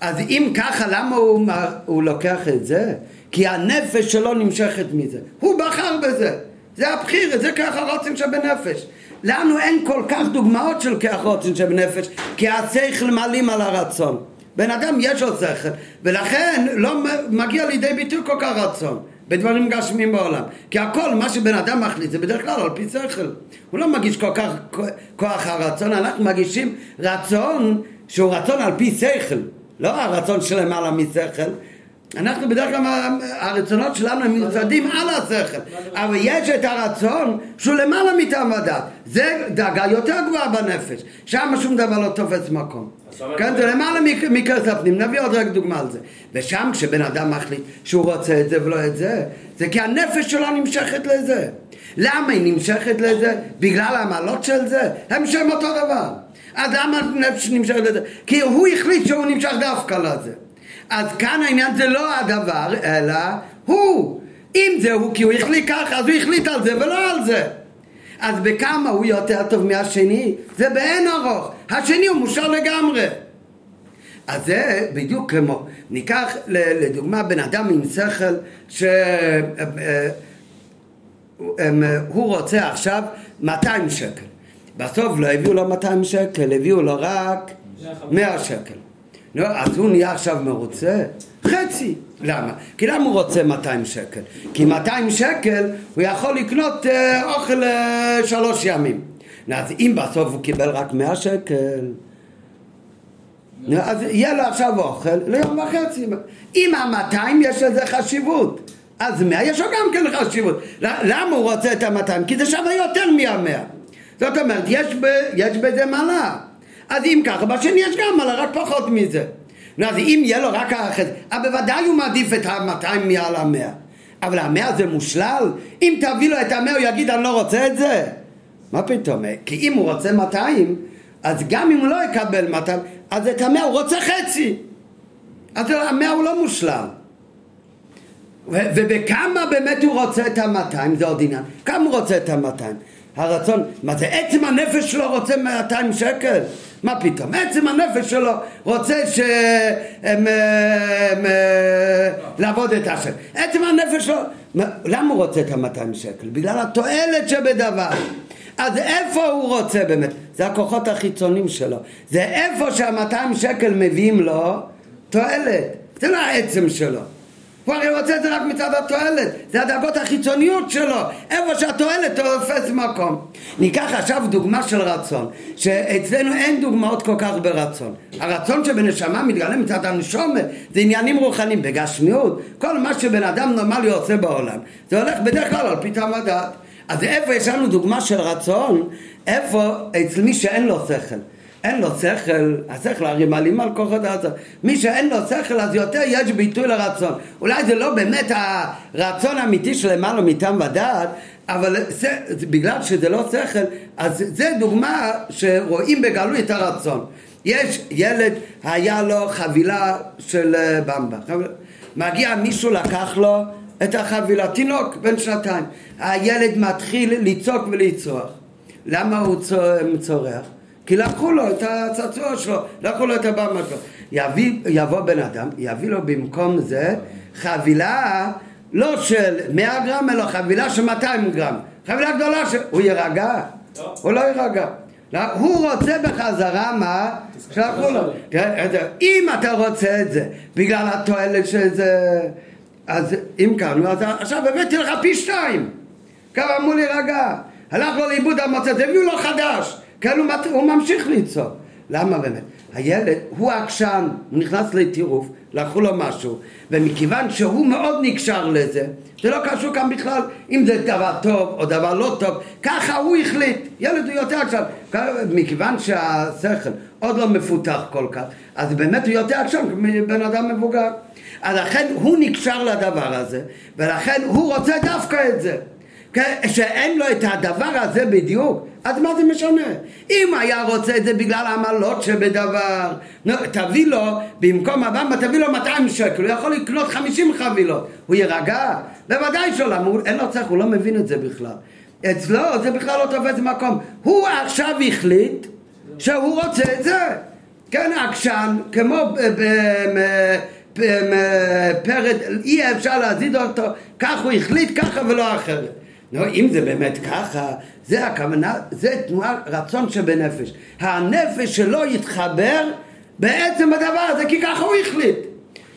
[SPEAKER 1] אז אם ככה, למה הוא, הוא לוקח את זה? כי הנפש שלו נמשכת מזה. הוא בחר בזה. זה הבחיר, זה ככה רוצים שבנפש. לנו אין כל כך דוגמאות של כוח רוצן שבנפש, כי השכל מעלים על הרצון. בן אדם יש לו שכל, ולכן לא מגיע לידי ביטוי כל כך רצון בדברים גשמיים בעולם. כי הכל, מה שבן אדם מחליט, זה בדרך כלל על פי שכל. הוא לא מגיש כל כך כוח הרצון, אנחנו מגישים רצון שהוא רצון על פי שכל. לא הרצון שלמעלה משכל, אנחנו בדרך כלל, הרצונות שלנו הם מיוצדים על השכל, אבל יש את הרצון שהוא למעלה מטעם הדעת, זה דאגה יותר גבוהה בנפש, שם שום דבר לא תופס מקום. כן, זה למעלה מכרס הפנים, נביא עוד רק דוגמה על זה. ושם כשבן אדם מחליט שהוא רוצה את זה ולא את זה, זה כי הנפש שלו נמשכת לזה. למה היא נמשכת לזה? בגלל המעלות של זה? הם שם אותו דבר. אז למה הנפש נמשכת לזה? כי הוא החליט שהוא נמשך דווקא לזה. אז כאן העניין זה לא הדבר, אלא הוא. אם זה הוא, כי הוא החליט ככה, אז הוא החליט על זה ולא על זה. אז בכמה הוא יותר טוב מהשני? זה באין ארוך. השני הוא מושר לגמרי. אז זה בדיוק כמו, ניקח לדוגמה בן אדם עם שכל שהוא רוצה עכשיו 200 שקל. בסוף לא הביאו לו 200 שקל, הביאו לו רק 100 שקל. לא, אז הוא נהיה עכשיו מרוצה? חצי. למה? כי למה הוא רוצה 200 שקל? כי 200 שקל הוא יכול לקנות אה, אוכל אה, שלוש ימים. אז אם בסוף הוא קיבל רק 100 שקל, אז יהיה לו עכשיו אוכל ליום וחצי. אם ה-200 יש לזה חשיבות, אז 100 יש לו גם כן חשיבות. למה הוא רוצה את ה-200? כי זה שווה יותר מה-100. זאת אומרת, יש, ב, יש בזה מעלה. אז אם ככה, בשני יש גם מעלה, רק פחות מזה. נו, אז אם יהיה לו רק האחד, אבל בוודאי הוא מעדיף את ה-200 מעל ה-100. אבל ה-100 זה מושלל? אם תביא לו את ה-100 הוא יגיד אני לא רוצה את זה? מה פתאום? כי אם הוא רוצה 200, אז גם אם הוא לא יקבל 200, אז את ה-100 הוא רוצה חצי. אז ה-100 הוא לא מושלל. ובכמה באמת הוא רוצה את ה-200, זה עוד עניין. כמה הוא רוצה את ה-200? הרצון, מה זה עצם הנפש שלו רוצה 200 שקל? מה פתאום? עצם הנפש שלו רוצה ש... הם, הם, לעבוד את השם. עצם הנפש שלו... למה הוא רוצה את ה-200 שקל? בגלל התועלת שבדבר. אז איפה הוא רוצה באמת? זה הכוחות החיצוניים שלו. זה איפה שה-200 שקל מביאים לו תועלת. זה לא העצם שלו. הוא הרי רוצה את זה רק מצד התועלת, זה הדאגות החיצוניות שלו, איפה שהתועלת תופס מקום. ניקח עכשיו דוגמה של רצון, שאצלנו אין דוגמאות כל כך ברצון. הרצון שבנשמה מתגלה מצד הנשומת, זה עניינים רוחניים, בגשמיות, כל מה שבן אדם נורמלי עושה בעולם, זה הולך בדרך כלל על פי טעם הדעת. אז איפה יש לנו דוגמה של רצון? איפה אצל מי שאין לו שכל. אין לו שכל, השכל הרי מעלים על כוחות הרצון. מי שאין לו שכל אז יותר יש ביטוי לרצון. אולי זה לא באמת הרצון האמיתי של למעלה מטעם ודעת, אבל זה, בגלל שזה לא שכל, אז זה דוגמה שרואים בגלוי את הרצון. יש ילד, היה לו חבילה של אה, במבה. מגיע מישהו לקח לו את החבילה, תינוק בן שנתיים. הילד מתחיל לצעוק ולצרוח. למה הוא צורח? כי לקחו לו את הצעצוע שלו, לקחו לו את הבמה שלו. יביא, יבוא בן אדם, יביא לו במקום זה חבילה לא של 100 גרם, אלא חבילה של 200 גרם. חבילה גדולה שהוא יירגע? לא. הוא לא יירגע. לא, הוא רוצה בחזרה מה? שלקחו לו. אם אתה רוצה את זה בגלל התועלת של זה, אז אם כאן, אז עכשיו הבאתי לך פי שתיים. כמה אמור להירגע. הלך לו לאיבוד המוצא, הביאו לו חדש. כן, הוא, הוא ממשיך לצעוק. למה באמת? הילד הוא עקשן, הוא נכנס לטירוף, לקחו לו משהו, ומכיוון שהוא מאוד נקשר לזה, זה לא קשור כאן בכלל אם זה דבר טוב או דבר לא טוב, ככה הוא החליט, ילד הוא יותר עקשן, מכיוון שהשכל עוד לא מפותח כל כך, אז באמת הוא יותר עקשן מבן אדם מבוגר. אז לכן הוא נקשר לדבר הזה, ולכן הוא רוצה דווקא את זה. כן? שאין לו את הדבר הזה בדיוק, אז מה זה משנה? אם היה רוצה את זה בגלל העמלות שבדבר, תביא לו, במקום הבמה תביא לו 200 שקל, הוא יכול לקנות 50 חבילות, הוא יירגע? בוודאי שלא? אין לו צריך, הוא לא מבין את זה בכלל. אצלו זה בכלל לא תופס מקום. הוא עכשיו החליט שהוא רוצה את זה. כן, עקשן, כמו פרד, אי אפשר להזיז אותו, כך הוא החליט ככה ולא אחרת. לא, אם זה באמת ככה, זה הכוונה, זה תנועה, רצון שבנפש. הנפש שלו יתחבר בעצם בדבר הזה, כי ככה הוא החליט.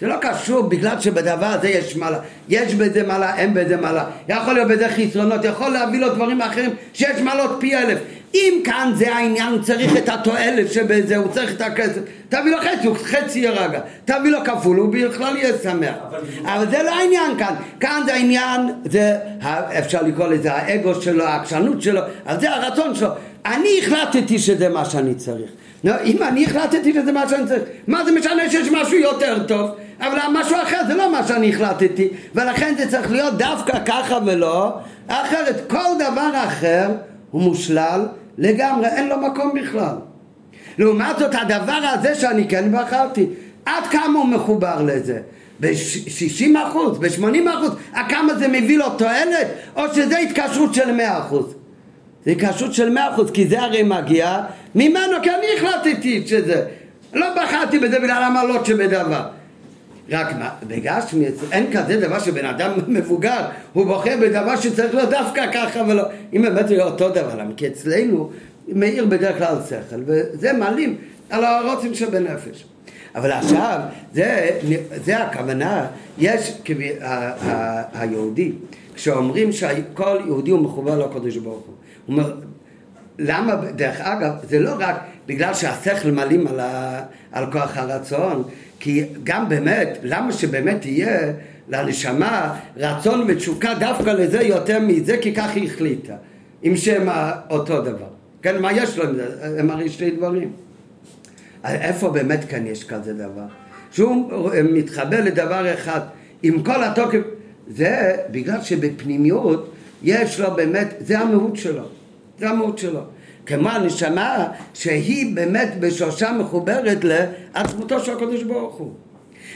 [SPEAKER 1] זה לא קשור בגלל שבדבר הזה יש מעלה. יש בזה מעלה, אין בזה מעלה. יכול להיות בזה חסרונות, יכול להביא לו דברים אחרים שיש מעלות פי אלף. אם כאן זה העניין, הוא צריך את התועלת שבזה, הוא צריך את הכסף. תביא לו חצי, הוא חצי ירגע. תביא לו כפול, הוא בכלל יהיה שמח. אבל זה לא העניין כאן. כאן זה העניין, זה, אפשר לקרוא לזה האגו שלו, העקשנות שלו, אז זה הרצון שלו. אני החלטתי שזה מה שאני צריך. לא, אם אני החלטתי שזה מה שאני צריך, מה זה משנה שיש משהו יותר טוב? אבל משהו אחר זה לא מה שאני החלטתי, ולכן זה צריך להיות דווקא ככה ולא אחרת. כל דבר אחר הוא מושלל לגמרי, אין לו מקום בכלל. לעומת זאת הדבר הזה שאני כן בחרתי, עד כמה הוא מחובר לזה? ב-60 אחוז, ב-80 אחוז, כמה זה מביא לו תועלת, או שזה התקשרות של 100 אחוז? זה התקשרות של 100 אחוז, כי זה הרי מגיע ממנו, כי אני החלטתי שזה. לא בחרתי בזה בגלל המעלות שבדבר. רק מה, בגשמי אין כזה דבר שבן אדם מבוגר הוא בוחר בדבר שצריך להיות דווקא ככה ולא אם באמת זה אותו דבר למה כי אצלנו מאיר בדרך כלל שכל וזה מעלים על הרוצים שבנפש אבל עכשיו זה, זה הכוונה יש היהודי כשאומרים שכל יהודי הוא מחובר לקודש ברוך הוא הוא אומר למה דרך אגב זה לא רק בגלל שהשכל מעלים על, ה, על כוח הרצון כי גם באמת, למה שבאמת יהיה לנשמה רצון ותשוקה דווקא לזה יותר מזה, כי כך היא החליטה, עם שם אותו דבר. כן, מה יש לו עם זה? הם הרי שתי דברים. איפה באמת כאן יש כזה דבר? שהוא מתחבר לדבר אחד, עם כל התוקף, זה בגלל שבפנימיות יש לו באמת, זה המהות שלו, זה המהות שלו. כמו הנשמה שהיא באמת בשורשה מחוברת לעצמותו של הקדוש ברוך הוא.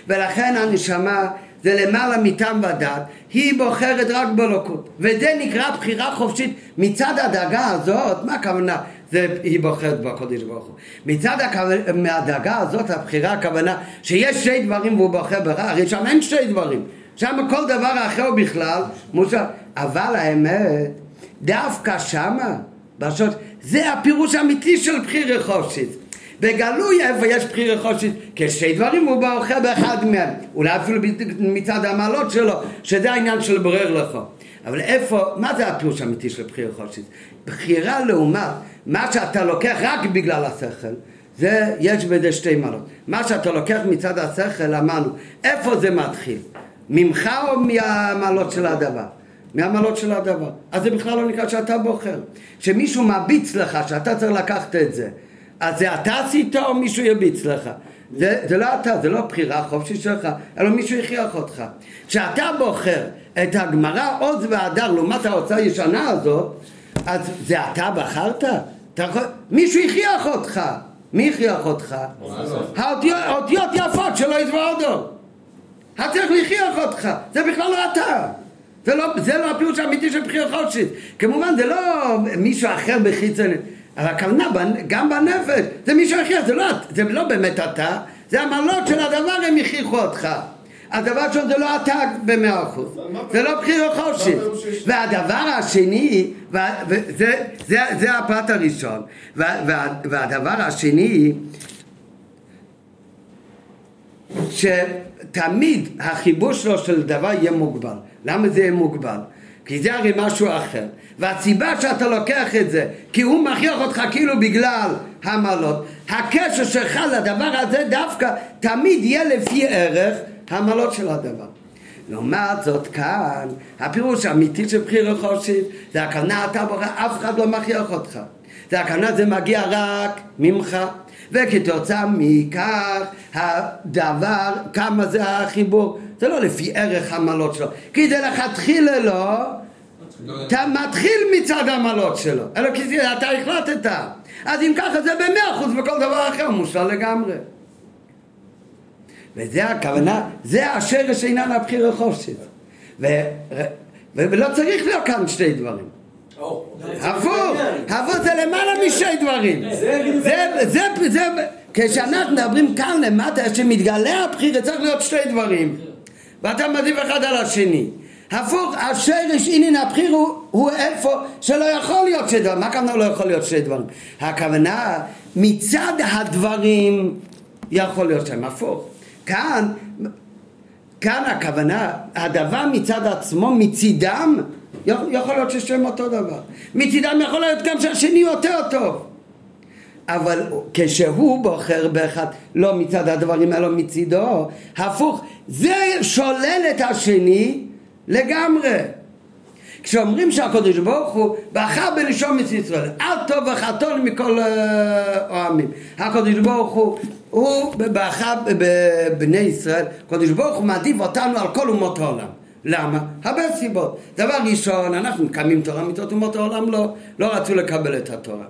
[SPEAKER 1] ולכן הנשמה זה למעלה מטעם ודת, היא בוחרת רק באלוקות. וזה נקרא בחירה חופשית. מצד הדאגה הזאת, מה הכוונה? זה היא בוחרת בקודש ברוך הוא. מצד הדאגה הזאת, הבחירה הכוונה שיש שתי דברים והוא בוחר ברע, הרי שם אין שתי דברים. שם כל דבר אחר בכלל מוסר. אבל האמת, דווקא שמה, בשוט, זה הפירוש האמיתי של בחירי חופשית. בגלוי איפה יש בחירי חופשית, כשתי דברים הוא בוחר באחד מהם, אולי אפילו מצד המעלות שלו, שזה העניין של ברר לך. אבל איפה, מה זה הפירוש האמיתי של בחירי חופשית? בחירה לעומת מה שאתה לוקח רק בגלל השכל, זה, יש בזה שתי מעלות. מה שאתה לוקח מצד השכל, אמרנו, איפה זה מתחיל? ממך או מהמעלות של הדבר? מהמעלות של הדבר. אז זה בכלל לא נקרא שאתה בוחר. כשמישהו מביץ לך שאתה צריך לקחת את זה, אז זה אתה עשית או מישהו יביץ לך? זה, זה לא אתה, זה לא בחירה חופשית שלך, אלא מישהו הכריח אותך. כשאתה בוחר את הגמרא עוז והדר לעומת ההוצאה הישנה הזאת, אז זה אתה בחרת? אתה יכול... מישהו הכריח אותך. מי הכריח אותך? האותיות יפות שלא יזוודו. אתה צריך להכריח אותך, זה בכלל לא אתה. זה לא, זה לא הפירוש האמיתי של בחיר חופשית. כמובן, זה לא מישהו אחר בחיצוני, אבל הכוונה, גם בנפש, זה מישהו אחר, זה לא, זה לא באמת אתה, זה המעלות של הדבר, הם הכריחו אותך. הדבר שלו זה לא אתה במאה אחוז, זה לא בחיר חופשית. והדבר השני, זה, זה הפרט הראשון, והדבר השני, שתמיד החיבור שלו של דבר יהיה מוגבל. למה זה מוגבל? כי זה הרי משהו אחר. והסיבה שאתה לוקח את זה, כי הוא מכריח אותך כאילו בגלל המעלות, הקשר שלך לדבר הזה דווקא תמיד יהיה לפי ערך המעלות של הדבר. לעומת זאת כאן, הפירוש האמיתי של בחיר החושיב, זה הכוונה אתה בורא, אף אחד לא מכריח אותך. זה הכוונה זה מגיע רק ממך. וכתוצאה מכך הדבר, כמה זה החיבור, זה לא לפי ערך המעלות שלו, כי זה לכתחילה לא, אתה מתחיל מצד המעלות שלו, אלא כי אתה החלטת, אז אם ככה זה במאה אחוז וכל דבר אחר מושלל לגמרי. וזה הכוונה, זה השרש עניין הבחיר החופשית. ו- ולא צריך להיות כאן שתי דברים. הפוך, הפוך זה למעלה משתי דברים. זה, זה, זה, כשאנחנו מדברים כאן למטה, שמתגלה הבחיר, צריך להיות שתי דברים. ואתה מעדיף אחד על השני. הפוך, השרש עניין הבחיר הוא, הוא איפה שלא יכול להיות שתי דברים. מה הכוונה לא יכול להיות שתי דברים? הכוונה מצד הדברים יכול להיות שהם הפוך. כאן, כאן הכוונה, הדבר מצד עצמו, מצידם, יכול להיות ששם אותו דבר. מצידם יכול להיות גם שהשני יותר טוב. אבל כשהוא בוחר באחד, לא מצד הדברים אלא מצידו, הפוך, זה שולל את השני לגמרי. כשאומרים שהקדוש ברוך הוא בחר בנשומת ישראל, אל טוב וחתון מכל העמים. הקדוש ברוך הוא, הוא בחר בבני ישראל, הקדוש ברוך הוא מעדיף אותנו על כל אומות העולם. למה? הרבה סיבות. דבר ראשון, אנחנו מקיימים תורה מצוות אומות העולם לא, לא רצו לקבל את התורה.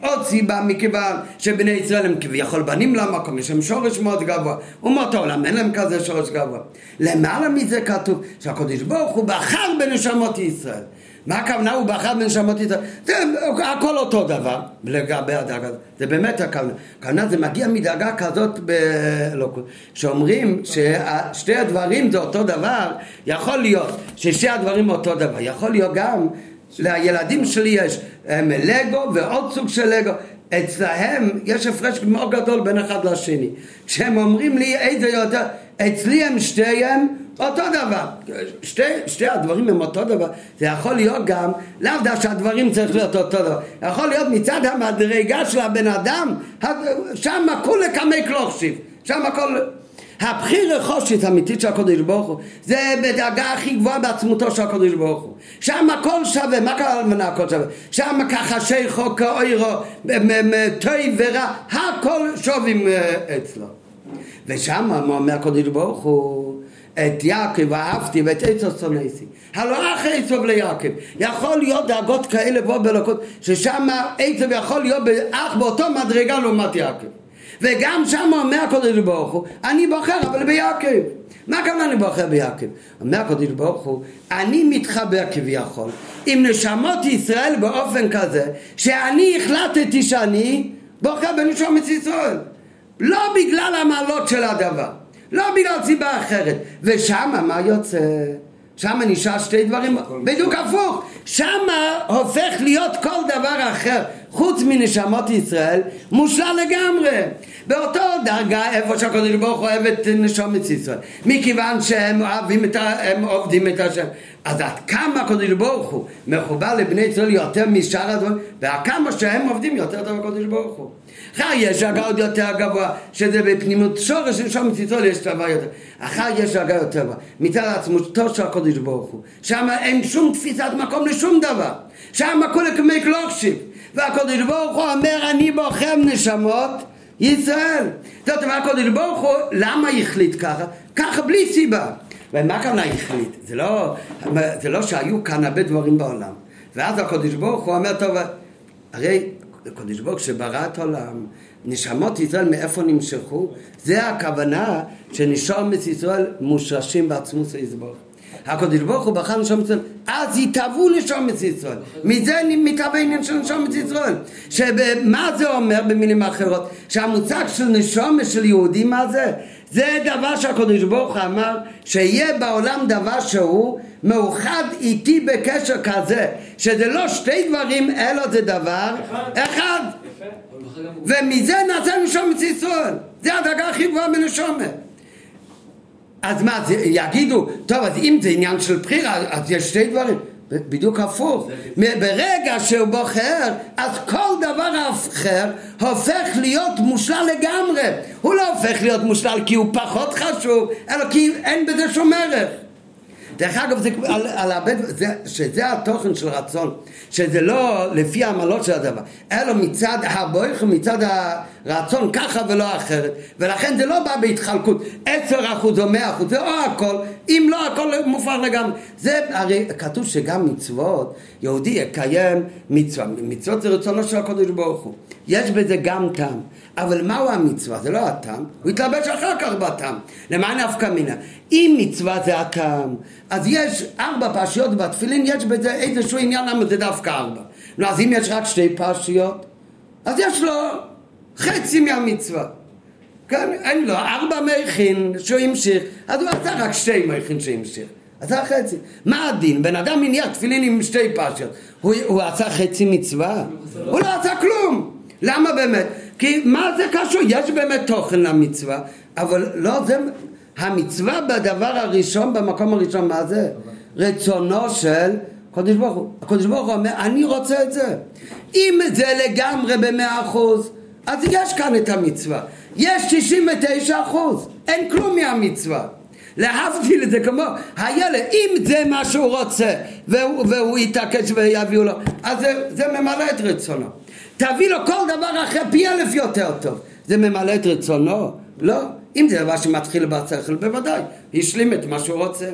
[SPEAKER 1] עוד סיבה מכיוון שבני ישראל הם כביכול בנים למקום, יש להם שורש מאוד גבוה. אומות העולם אין להם כזה שורש גבוה. למעלה מזה כתוב שהקדוש ברוך הוא בחר בנשמות ישראל. מה הכוונה הוא בחר בנשמות ישראל? זה הכל אותו דבר לגבי הדאגה הזאת. זה באמת הכוונה. הכוונה זה מגיע מדאגה כזאת באלוקות. כשאומרים ששתי הדברים זה אותו דבר, יכול להיות ששתי הדברים אותו דבר. יכול להיות גם לילדים שלי יש לגו ועוד סוג של לגו. אצלהם יש הפרש מאוד גדול בין אחד לשני. כשהם אומרים לי איזה יותר, אצלי הם שתיהם אותו דבר. שתי, שתי הדברים הם אותו דבר. זה יכול להיות גם, לאו דווקא שהדברים צריך להיות אותו דבר. יכול להיות מצד המדרגה של הבן אדם, שם כולי קמי קלוכשיב. שם הכל... הבחיר החושית האמיתית של הקודש ברוך הוא זה בדרגה הכי גבוהה בעצמותו של הקודש ברוך הוא שם הכל שווה, מה קרה למנה הכל שווה? שם ככה שיכו כאוירו, טוי ורע, הכל שווים אצלו ושם אומר הקודש ברוך הוא את יעקב אהבתי ואת עצו שונאיסי. הלא אח עצוב ליעקב. יכול להיות דאגות כאלה בו בלוקות, ששם עצוב יכול להיות אח באותו מדרגה לעומת יעקב. וגם שם אומר הקודש ברוך הוא, אני בוחר אבל ביעקב. מה הכוונה אני בוחר ביעקב? אומר הקודש ברוך הוא, אני מתחבר כביכול עם נשמות ישראל באופן כזה, שאני החלטתי שאני בוחר בנשומת ישראל. לא בגלל המעלות של הדבר. לא בגלל סיבה אחרת. ושמה מה יוצא? שמה נשאר שתי דברים, בדיוק הפוך. שמה הופך להיות כל דבר אחר, חוץ מנשמות ישראל, מושלל לגמרי. באותו דרגה, איפה שהקדוש ברוך הוא אוהב את נשומת ישראל. מכיוון שהם אוהבים את ה... הם עובדים את השם. אז עד כמה הקדוש ברוך הוא מחובר לבני ישראל יותר משאר הדברים, ועד כמה שהם עובדים יותר טוב הקדוש ברוך הוא. אחר יש הגה עוד יותר גבוה, שזה בפנימות שורש של שם ישראל יש דבר יותר. אחר יש הגה יותר גבוה, מצד עצמותו של הקודש ברוך הוא. שם אין שום תפיסת מקום לשום דבר. שם כולי כמי קלוקשיב. והקודש ברוך הוא אומר, אני בוחר נשמות ישראל. זאת אומרת, הקודש ברוך הוא, למה החליט ככה? ככה בלי סיבה. ומה הכוונה החליט? זה לא, זה לא שהיו כאן הרבה דברים בעולם. ואז הקודש ברוך הוא אומר, טוב, הרי הקדוש ברוך שברא את העולם, נשמות ישראל מאיפה נמשכו? זה הכוונה שנשמת ישראל מושרשים בעצמות היזבור. הקדוש ברוך הוא בחר נשומת ישראל, אז יתהוו נשומת ישראל. מזה מתהווה עניין של נשומת ישראל. שמה זה אומר במילים אחרות? שהמושג של נשומת של יהודים, מה זה? זה דבר שהקדוש ברוך הוא אמר שיהיה בעולם דבר שהוא מאוחד איתי בקשר כזה שזה לא שתי דברים אלא זה דבר אחד. ומזה נעשה נשומת ישראל. זה הדרגה הכי גבוהה בנשומת אז מה, יגידו, טוב, אז אם זה עניין של בחירה, אז יש שתי דברים. בדיוק הפוך. ברגע שהוא בוחר, אז כל דבר אחר הופך להיות מושלל לגמרי. הוא לא הופך להיות מושלל כי הוא פחות חשוב, אלא כי אין בזה שום ערך. דרך אגב, זה, על, על הבית, זה, שזה התוכן של רצון, שזה לא לפי העמלות של הדבר, אלא מצד הבויך ומצד הרצון ככה ולא אחרת, ולכן זה לא בא בהתחלקות, עשר אחוז או מאה אחוז, זה או הכל, אם לא הכל מופר לגמרי. זה הרי כתוב שגם מצוות, יהודי יקיים מצווה, מצוות זה רצונו של הקדוש ברוך הוא, יש בזה גם טעם. אבל מהו המצווה? זה לא הטעם, הוא יתלבש אחר כך בטעם. למה נפקא מינה? אם מצווה זה הטעם, אז יש ארבע פרשיות בתפילין, יש בזה איזשהו עניין למה זה דווקא ארבע. נו, אז אם יש רק שתי פרשיות, אז יש לו חצי מהמצווה. כן, אין לו ארבע מכין שהוא המשיך, אז הוא עשה רק שתי מכין שהמשיך. עשה חצי. מה הדין? בן אדם מניח תפילין עם שתי פרשיות. הוא, הוא עשה חצי מצווה? הוא לא עשה כלום. למה באמת? כי מה זה קשור? יש באמת תוכן למצווה, אבל לא זה... המצווה בדבר הראשון, במקום הראשון, מה זה? רצונו של הקדוש ברוך הוא. הקדוש ברוך הוא אומר, אני רוצה את זה. אם זה לגמרי במאה אחוז, אז יש כאן את המצווה. יש 99 אחוז, אין כלום מהמצווה. להבדיל את זה כמו הילד, אם זה מה שהוא רוצה והוא, והוא יתעקש ויביאו לו, אז זה, זה ממלא את רצונו. תביא לו כל דבר אחר פי אלף יותר טוב. זה ממלא את רצונו? לא. אם זה דבר שמתחיל בשכל, בוודאי, השלים את מה שהוא רוצה.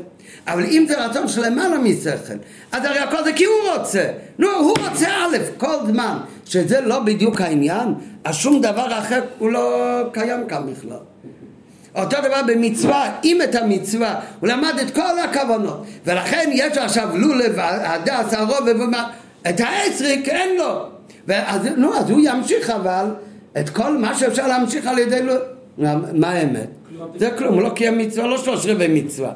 [SPEAKER 1] אבל אם זה רצון שלמעלה משכל, אז הרי הכל זה כי הוא רוצה. נו, הוא רוצה א', כל זמן שזה לא בדיוק העניין, אז שום דבר אחר הוא לא קיים כאן בכלל. אותו דבר במצווה, אם את המצווה, הוא למד את כל הכוונות, ולכן יש עכשיו לולב, הדס, הרוב, את העצריק אין לו. ואז, נו, אז הוא ימשיך אבל את כל מה שאפשר להמשיך על ידי... מה האמת? זה כלום, הוא לא קיים מצווה, לא שלוש רבעי מצווה.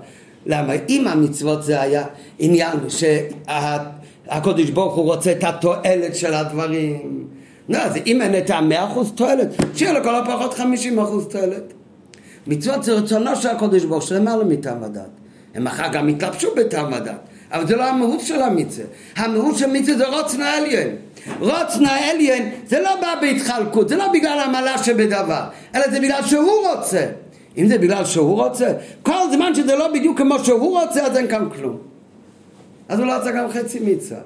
[SPEAKER 1] למה? אם המצוות זה היה עניין שהקודש ברוך הוא רוצה את התועלת של הדברים, נו, אז אם אין את המאה אחוז תועלת, שיהיה לכל הפחות חמישים אחוז תועלת. מצוות זה רצונו של הקודש ברוך הוא שלמעלה מטעם הדת. הם אחר גם התלבשו בטעם הדת, אבל זה לא המהות של המצווה. המהות של מצווה זה רוצנה עליין. רוצנה עליין זה לא בא בהתחלקות, זה לא בגלל המעלה שבדבר, אלא זה בגלל שהוא רוצה. אם זה בגלל שהוא רוצה, כל זמן שזה לא בדיוק כמו שהוא רוצה, אז אין כאן כלום. אז הוא לא עשה גם חצי מצווה.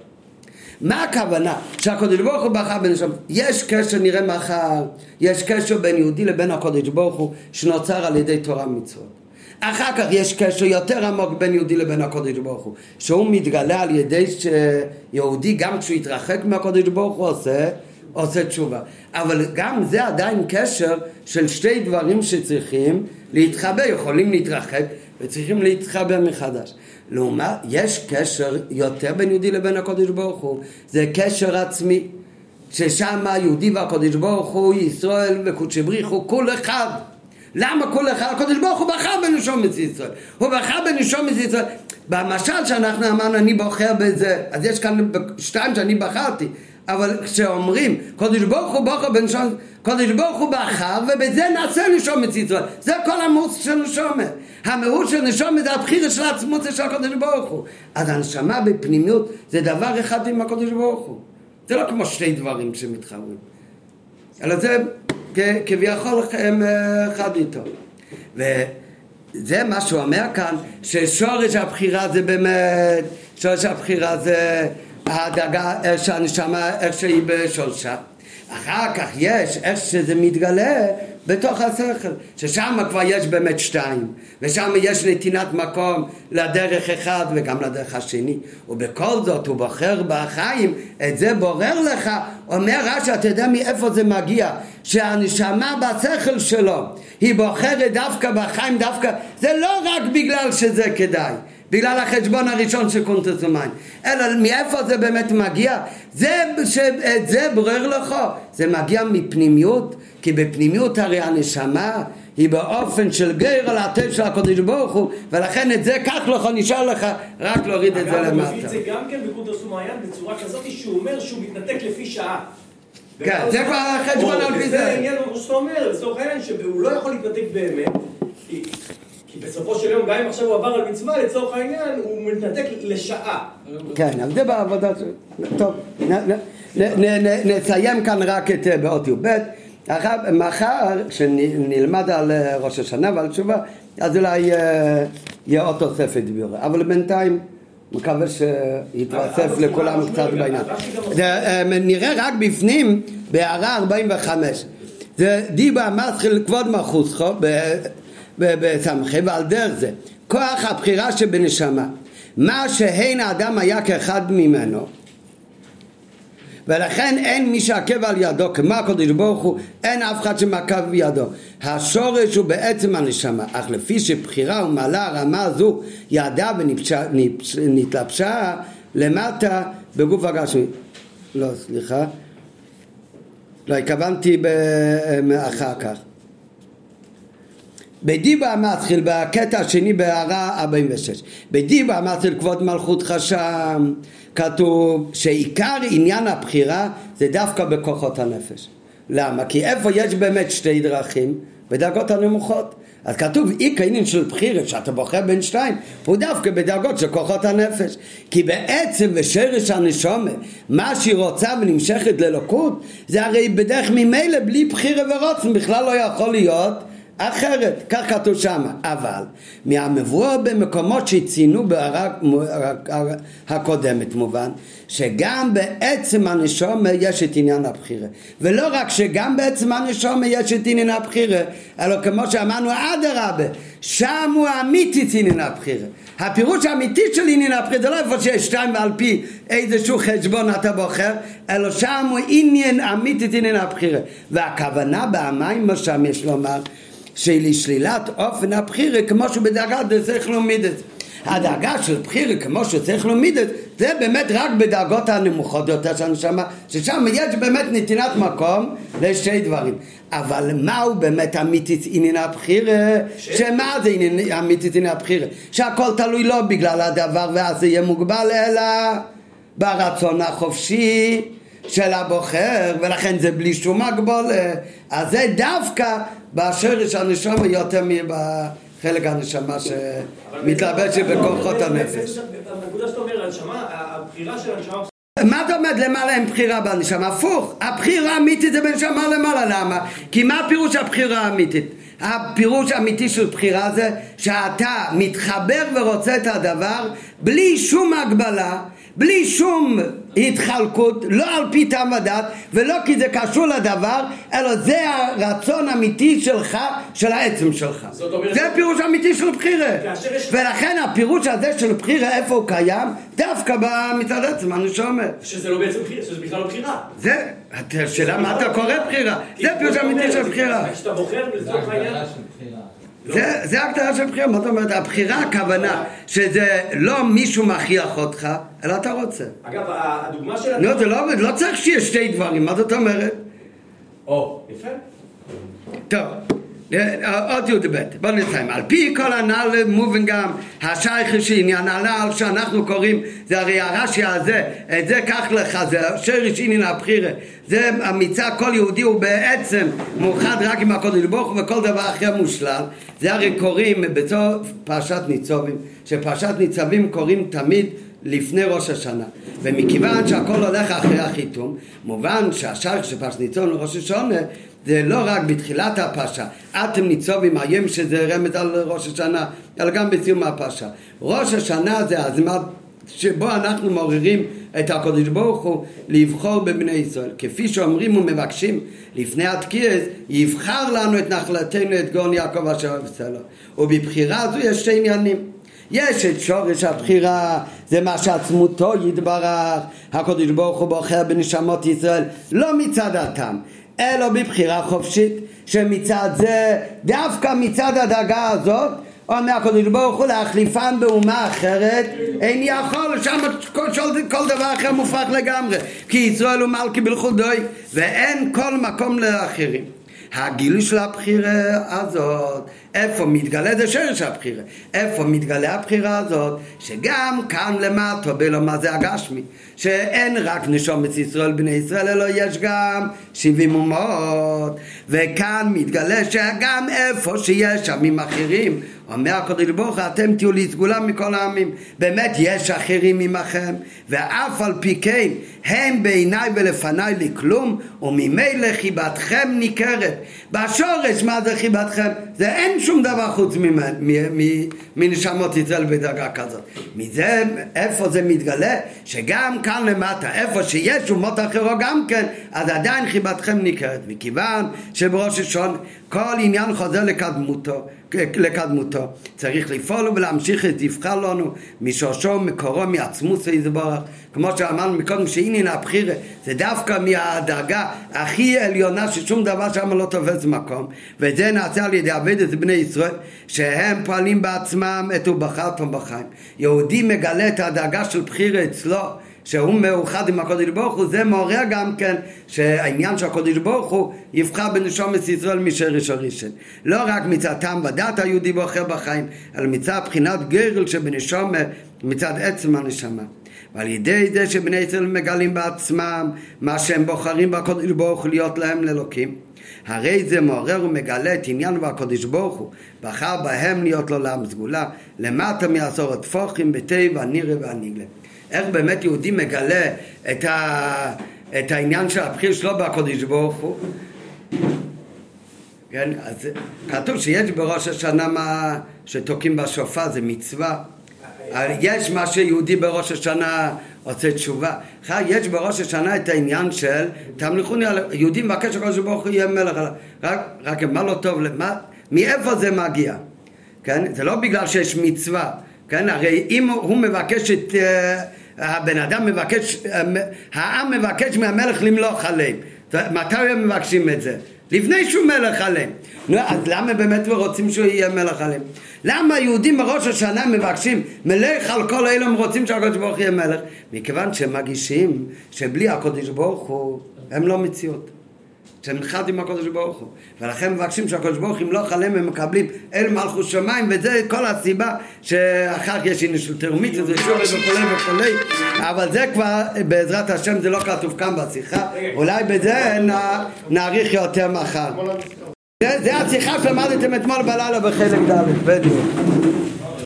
[SPEAKER 1] מה הכוונה? שהקודש ברוך הוא בחר השם. יש קשר, נראה מחר, יש קשר בין יהודי לבין הקודש ברוך הוא שנוצר על ידי תורה ומצוות. אחר כך יש קשר יותר עמוק בין יהודי לבין הקודש ברוך הוא, שהוא מתגלה על ידי שיהודי גם כשהוא יתרחק מהקודש ברוך הוא עושה, עושה תשובה. אבל גם זה עדיין קשר של שתי דברים שצריכים להתחבר, יכולים להתרחק וצריכים להתחבר מחדש. לעומת, יש קשר יותר בין יהודי לבין הקודש ברוך הוא, זה קשר עצמי, ששם היהודי והקודש ברוך הוא, ישראל וקודשי בריחו, כול אחד. למה כל אחד, הקדוש ברוך הוא בחר בנשומת ישראל, הוא בחר בנשומת ישראל, במשל שאנחנו אמרנו אני בוחר בזה, אז יש כאן שתיים שאני בחרתי, אבל כשאומרים קדוש ברוך הוא בוחר בנשומת, קדוש ברוך הוא בחר ובזה נעשה נשומת ישראל, זה כל המהות של נשומת, המהות של נשומת זה הבחירה של עצמות של הקדוש ברוך הוא, אז הנשמה בפנימיות זה דבר אחד עם הקדוש ברוך הוא, זה לא כמו שתי דברים שמתחברים, אלא זה כביכול הם אה, אחד איתו. וזה מה שהוא אומר כאן, ששורש הבחירה זה באמת, שורש הבחירה זה הדאגה, איך שהנשמה, איך שהיא בשורשה. אחר כך יש איך שזה מתגלה בתוך השכל, ששם כבר יש באמת שתיים, ושם יש נתינת מקום לדרך אחד וגם לדרך השני, ובכל זאת הוא בוחר בחיים, את זה בורר לך, אומר רש"י, אתה יודע מאיפה זה מגיע, שהנשמה בשכל שלו, היא בוחרת דווקא בחיים, דווקא, זה לא רק בגלל שזה כדאי, בגלל החשבון הראשון של קונטס ומים, אלא מאיפה זה באמת מגיע? זה, שאת זה בורר לך, זה מגיע מפנימיות, כי בפנימיות הרי הנשמה היא באופן של גר על הטב של הקודש ברוך הוא, ולכן את זה קח לך, נשאר לך, רק להוריד את זה למטה.
[SPEAKER 7] אגב, הוא מביא את זה גם כן בקונטס ומעיין בצורה כזאת שהוא אומר שהוא מתנתק לפי שעה.
[SPEAKER 1] כן, זה כבר החשבון על פי זה.
[SPEAKER 7] זה העניין, כמו שאתה אומר, לצורך העניין, שהוא לא יכול להתנתק באמת, כי בסופו של יום, גם אם עכשיו הוא עבר על מצווה, לצורך העניין, הוא מתנתק לשעה.
[SPEAKER 1] כן, אבל זה בעבודה של... טוב, נסיים כאן רק את אה, באות י"ב. אחר- מחר, כשנלמד על אה, ראש השנה ועל תשובה, אז אולי אה, יהיה עוד תוספת ביורה. אבל בינתיים, מקווה שיתווסף לכולם קצת בעניין. אה, נראה רק בפנים, בהערה 45. זה דיבה מתחיל כבוד מלכוסכו בסמכי, ועל דרך זה, כוח הבחירה שבנשמה. מה שהן האדם היה כאחד ממנו. ולכן אין מי שעקב על ידו כמו הקדוש ברוך הוא אין אף אחד שמעקב בידו השורש הוא בעצם הנשמה אך לפי שבחירה ומעלה הרמה הזו ירדה ונתלבשה למטה בגוף הגשמי. לא סליחה. לא התכוונתי אחר כך בדיבה מתחיל בקטע השני בהערה 46 בדיבה מתחיל כבוד מלכות חשם. כתוב שעיקר עניין הבחירה זה דווקא בכוחות הנפש. למה? כי איפה יש באמת שתי דרכים? בדרגות הנמוכות. אז כתוב אי עניין של בחירה שאתה בוחר בין שתיים הוא דווקא בדרגות של כוחות הנפש. כי בעצם בשרש הנשומה מה שהיא רוצה ונמשכת ללוקות זה הרי בדרך ממילא בלי בחירה ורוצן בכלל לא יכול להיות אחרת, כך כתוב שם, אבל מהמבואר במקומות שציינו בהערה הקודמת מובן שגם בעצם הנשומה יש את עניין הבחירה. ולא רק שגם בעצם הנשומה יש את עניין הבחירה אלא כמו שאמרנו אדרבה שם הוא אמיתי את עניין הבחירה. הפירוש האמיתי של עניין הבחירה זה לא איפה שיש שתיים ועל פי איזשהו חשבון אתה בוחר אלא שם הוא עניין אמיתי את עניין הבחירה. והכוונה במים מה שם יש לומר שלשלילת אופן הבחירה כמו להומיד את זה. הדאגה של בחירה כמו שצריך להומיד את זה באמת רק בדאגות הנמוכות יותר של הנשמה ששם יש באמת נתינת מקום לשתי דברים אבל מהו באמת אמיתית עניין הבחירה? שמה זה עניין אמיתית עניין הבחירה? שהכל תלוי לא בגלל הדבר ואז זה יהיה מוגבל אלא ברצון החופשי של הבוחר ולכן זה בלי שום הגבולה אז זה דווקא בשרש הנשמה יותר מבחלק הנשמה שמתלבשת בכוחות הנפש.
[SPEAKER 7] הנקודה שאתה אומר, הנשמה, הבחירה של הנשמה...
[SPEAKER 1] מה אתה אומר למעלה אין בחירה בנשמה? הפוך, הבחירה האמיתית זה בנשמה למעלה, למה? כי מה הפירוש הבחירה האמיתית? הפירוש האמיתי של בחירה זה שאתה מתחבר ורוצה את הדבר בלי שום הגבלה בלי שום התחלקות, לא על פי טעם ודת, ולא כי זה קשור לדבר, אלא זה הרצון האמיתי שלך, של העצם שלך. זה הפירוש האמיתי של בחירה. ולכן הפירוש הזה של בחירה, איפה הוא קיים? דווקא מצד עצם, אני שאומר.
[SPEAKER 7] שזה לא בעצם בחירה, שזה בכלל לא בחירה.
[SPEAKER 1] זה, השאלה מה אתה קורא בחירה? זה הפירוש האמיתי של בחירה.
[SPEAKER 7] כשאתה בוחר, לצורך העניין...
[SPEAKER 1] זה, זה ההגדרה של בחירה, מה זאת אומרת? הבחירה הכוונה שזה לא מישהו מכריח אותך, אלא אתה רוצה.
[SPEAKER 7] אגב, הדוגמה של...
[SPEAKER 1] לא, זה לא, לא צריך שיהיה שתי דברים, מה זאת אומרת?
[SPEAKER 7] או, יפה.
[SPEAKER 1] טוב, עוד י"ב, בוא נסיים. על פי כל הנ"ל מובן גם השייך שעניין הנ"ל שאנחנו קוראים, זה הרי הרש"י הזה, את זה קח לך, זה שרש עניין הבחירה. זה המצע כל יהודי הוא בעצם מאוחד רק עם הקודש ברוך הוא וכל דבר אחר מושלל. זה הרי קוראים בסוף פרשת ניצובים, שפרשת ניצבים קוראים תמיד לפני ראש השנה ומכיוון שהכל הולך אחרי החיתום מובן שהשייך של פרשת ניצובים לראש השונה זה לא רק בתחילת הפרשה, אתם ניצובים היום שזה רמז על ראש השנה, אלא גם בסיום הפרשה. ראש השנה זה הזמן שבו אנחנו מעוררים את הקדוש ברוך הוא לבחור בבני ישראל. כפי שאומרים ומבקשים לפני התקיעס, יבחר לנו את נחלתנו את גאון יעקב אשר בסלו. ובבחירה זו יש שתי עניינים. יש את שורש הבחירה, זה מה שעצמותו יתברך, הקדוש ברוך הוא בוחר בנשמות ישראל, לא מצד הטעם, אלא בבחירה חופשית, שמצד זה, דווקא מצד הדאגה הזאת, אומר הקדוש ברוך הוא להחליפן באומה אחרת אין יכול, שם כל, כל דבר אחר מופרך לגמרי. כי ישראל הוא מלכי בלכודוי ואין כל מקום לאחרים הגילוי של הבחירה הזאת, איפה מתגלה זה שרש הבחירה, איפה מתגלה הבחירה הזאת, שגם כאן למטה, בלא מה זה הגשמי, שאין רק נשומת ישראל בני ישראל, אלא יש גם שבעים אומות, וכאן מתגלה שגם איפה שיש עמים אחרים, אומר הקדוש ברוך הוא, אתם תהיו לי סגולה מכל העמים. באמת יש אחרים עמכם, ואף על פי כן, הם בעיניי ולפניי לי כלום, וממילא חיבתכם ניכרת. בשורש מה זה חיבתכם? זה אין שום דבר חוץ מנשמות ישראל בדרגה כזאת. מזה, איפה זה מתגלה? שגם כאן למטה, איפה שיש אומות אחרות גם כן, אז עדיין חיבתכם ניכרת. מכיוון שבראש השון כל עניין חוזר לקדמותו, לקדמותו. צריך לפעול ולהמשיך את יבחר לנו משורשו, מקורו, מעצמות יתברך. כמו שאמרנו מקודם, שעניין הבחירה זה דווקא מהדרגה הכי עליונה ששום דבר שם לא תופס מקום. ואת זה נעשה על ידי עבודת בני ישראל, שהם פועלים בעצמם את הוא בחרתם בחיים. יהודי מגלה את הדרגה של בחירה אצלו. שהוא מאוחד עם הקודש ברוך הוא, זה מעורר גם כן שהעניין של הקודש ברוך הוא יבחר בנשומת ישראל משרש הראשון. לא רק מצד טעם ודת היהודי בוחר בחיים, אלא מצד בחינת גרל שבנשומה, מצד עצם הנשמה. ועל ידי זה שבני ישראל מגלים בעצמם מה שהם בוחרים בקודש ברוך הוא להיות להם לאלוקים. הרי זה מעורר ומגלה את עניין והקודש ברוך הוא, בחר בהם להיות לו לעם סגולה, למטה מעשור הטפוחים, בטבע, נירה והניגלה. איך באמת יהודי מגלה את, ה, את העניין של הבחיר שלו בקודש ברוך הוא. כן, אז כתוב שיש בראש השנה מה שתוקעים בשופר, זה מצווה. יש מה שיהודי בראש השנה עושה תשובה. יש בראש השנה את העניין של תמליכוני, יהודי מבקש שהקדוש ברוך הוא יהיה מלך. רק, רק מה לא טוב, מה, מאיפה זה מגיע? כן? זה לא בגלל שיש מצווה. כן? הרי אם הוא מבקש את... הבן אדם מבקש, העם מבקש מהמלך למלוך עליהם. מתי הם מבקשים את זה? לפני שהוא מלך עליהם. נו, אז למה באמת רוצים שהוא יהיה מלך עליהם? למה היהודים בראש השנה מבקשים מלך על כל אלה הם רוצים שהקדוש ברוך יהיה מלך? מכיוון שהם מגישים שבלי הקדוש ברוך הוא הם לא מציאות. שהם אחד עם הקדוש ברוך הוא. ולכן מבקשים שהקדוש ברוך הוא ימלוך עליהם הם מקבלים אל מלכות שמיים וזה כל הסיבה שאחר כך יש עניין של תרמית ושורש וכולי וכולי אבל זה כבר בעזרת השם זה לא כתוב כאן בשיחה. אולי בזה נאריך יותר מחר. זה השיחה שלמדתם אתמול בלילה בחלק ד' בדיוק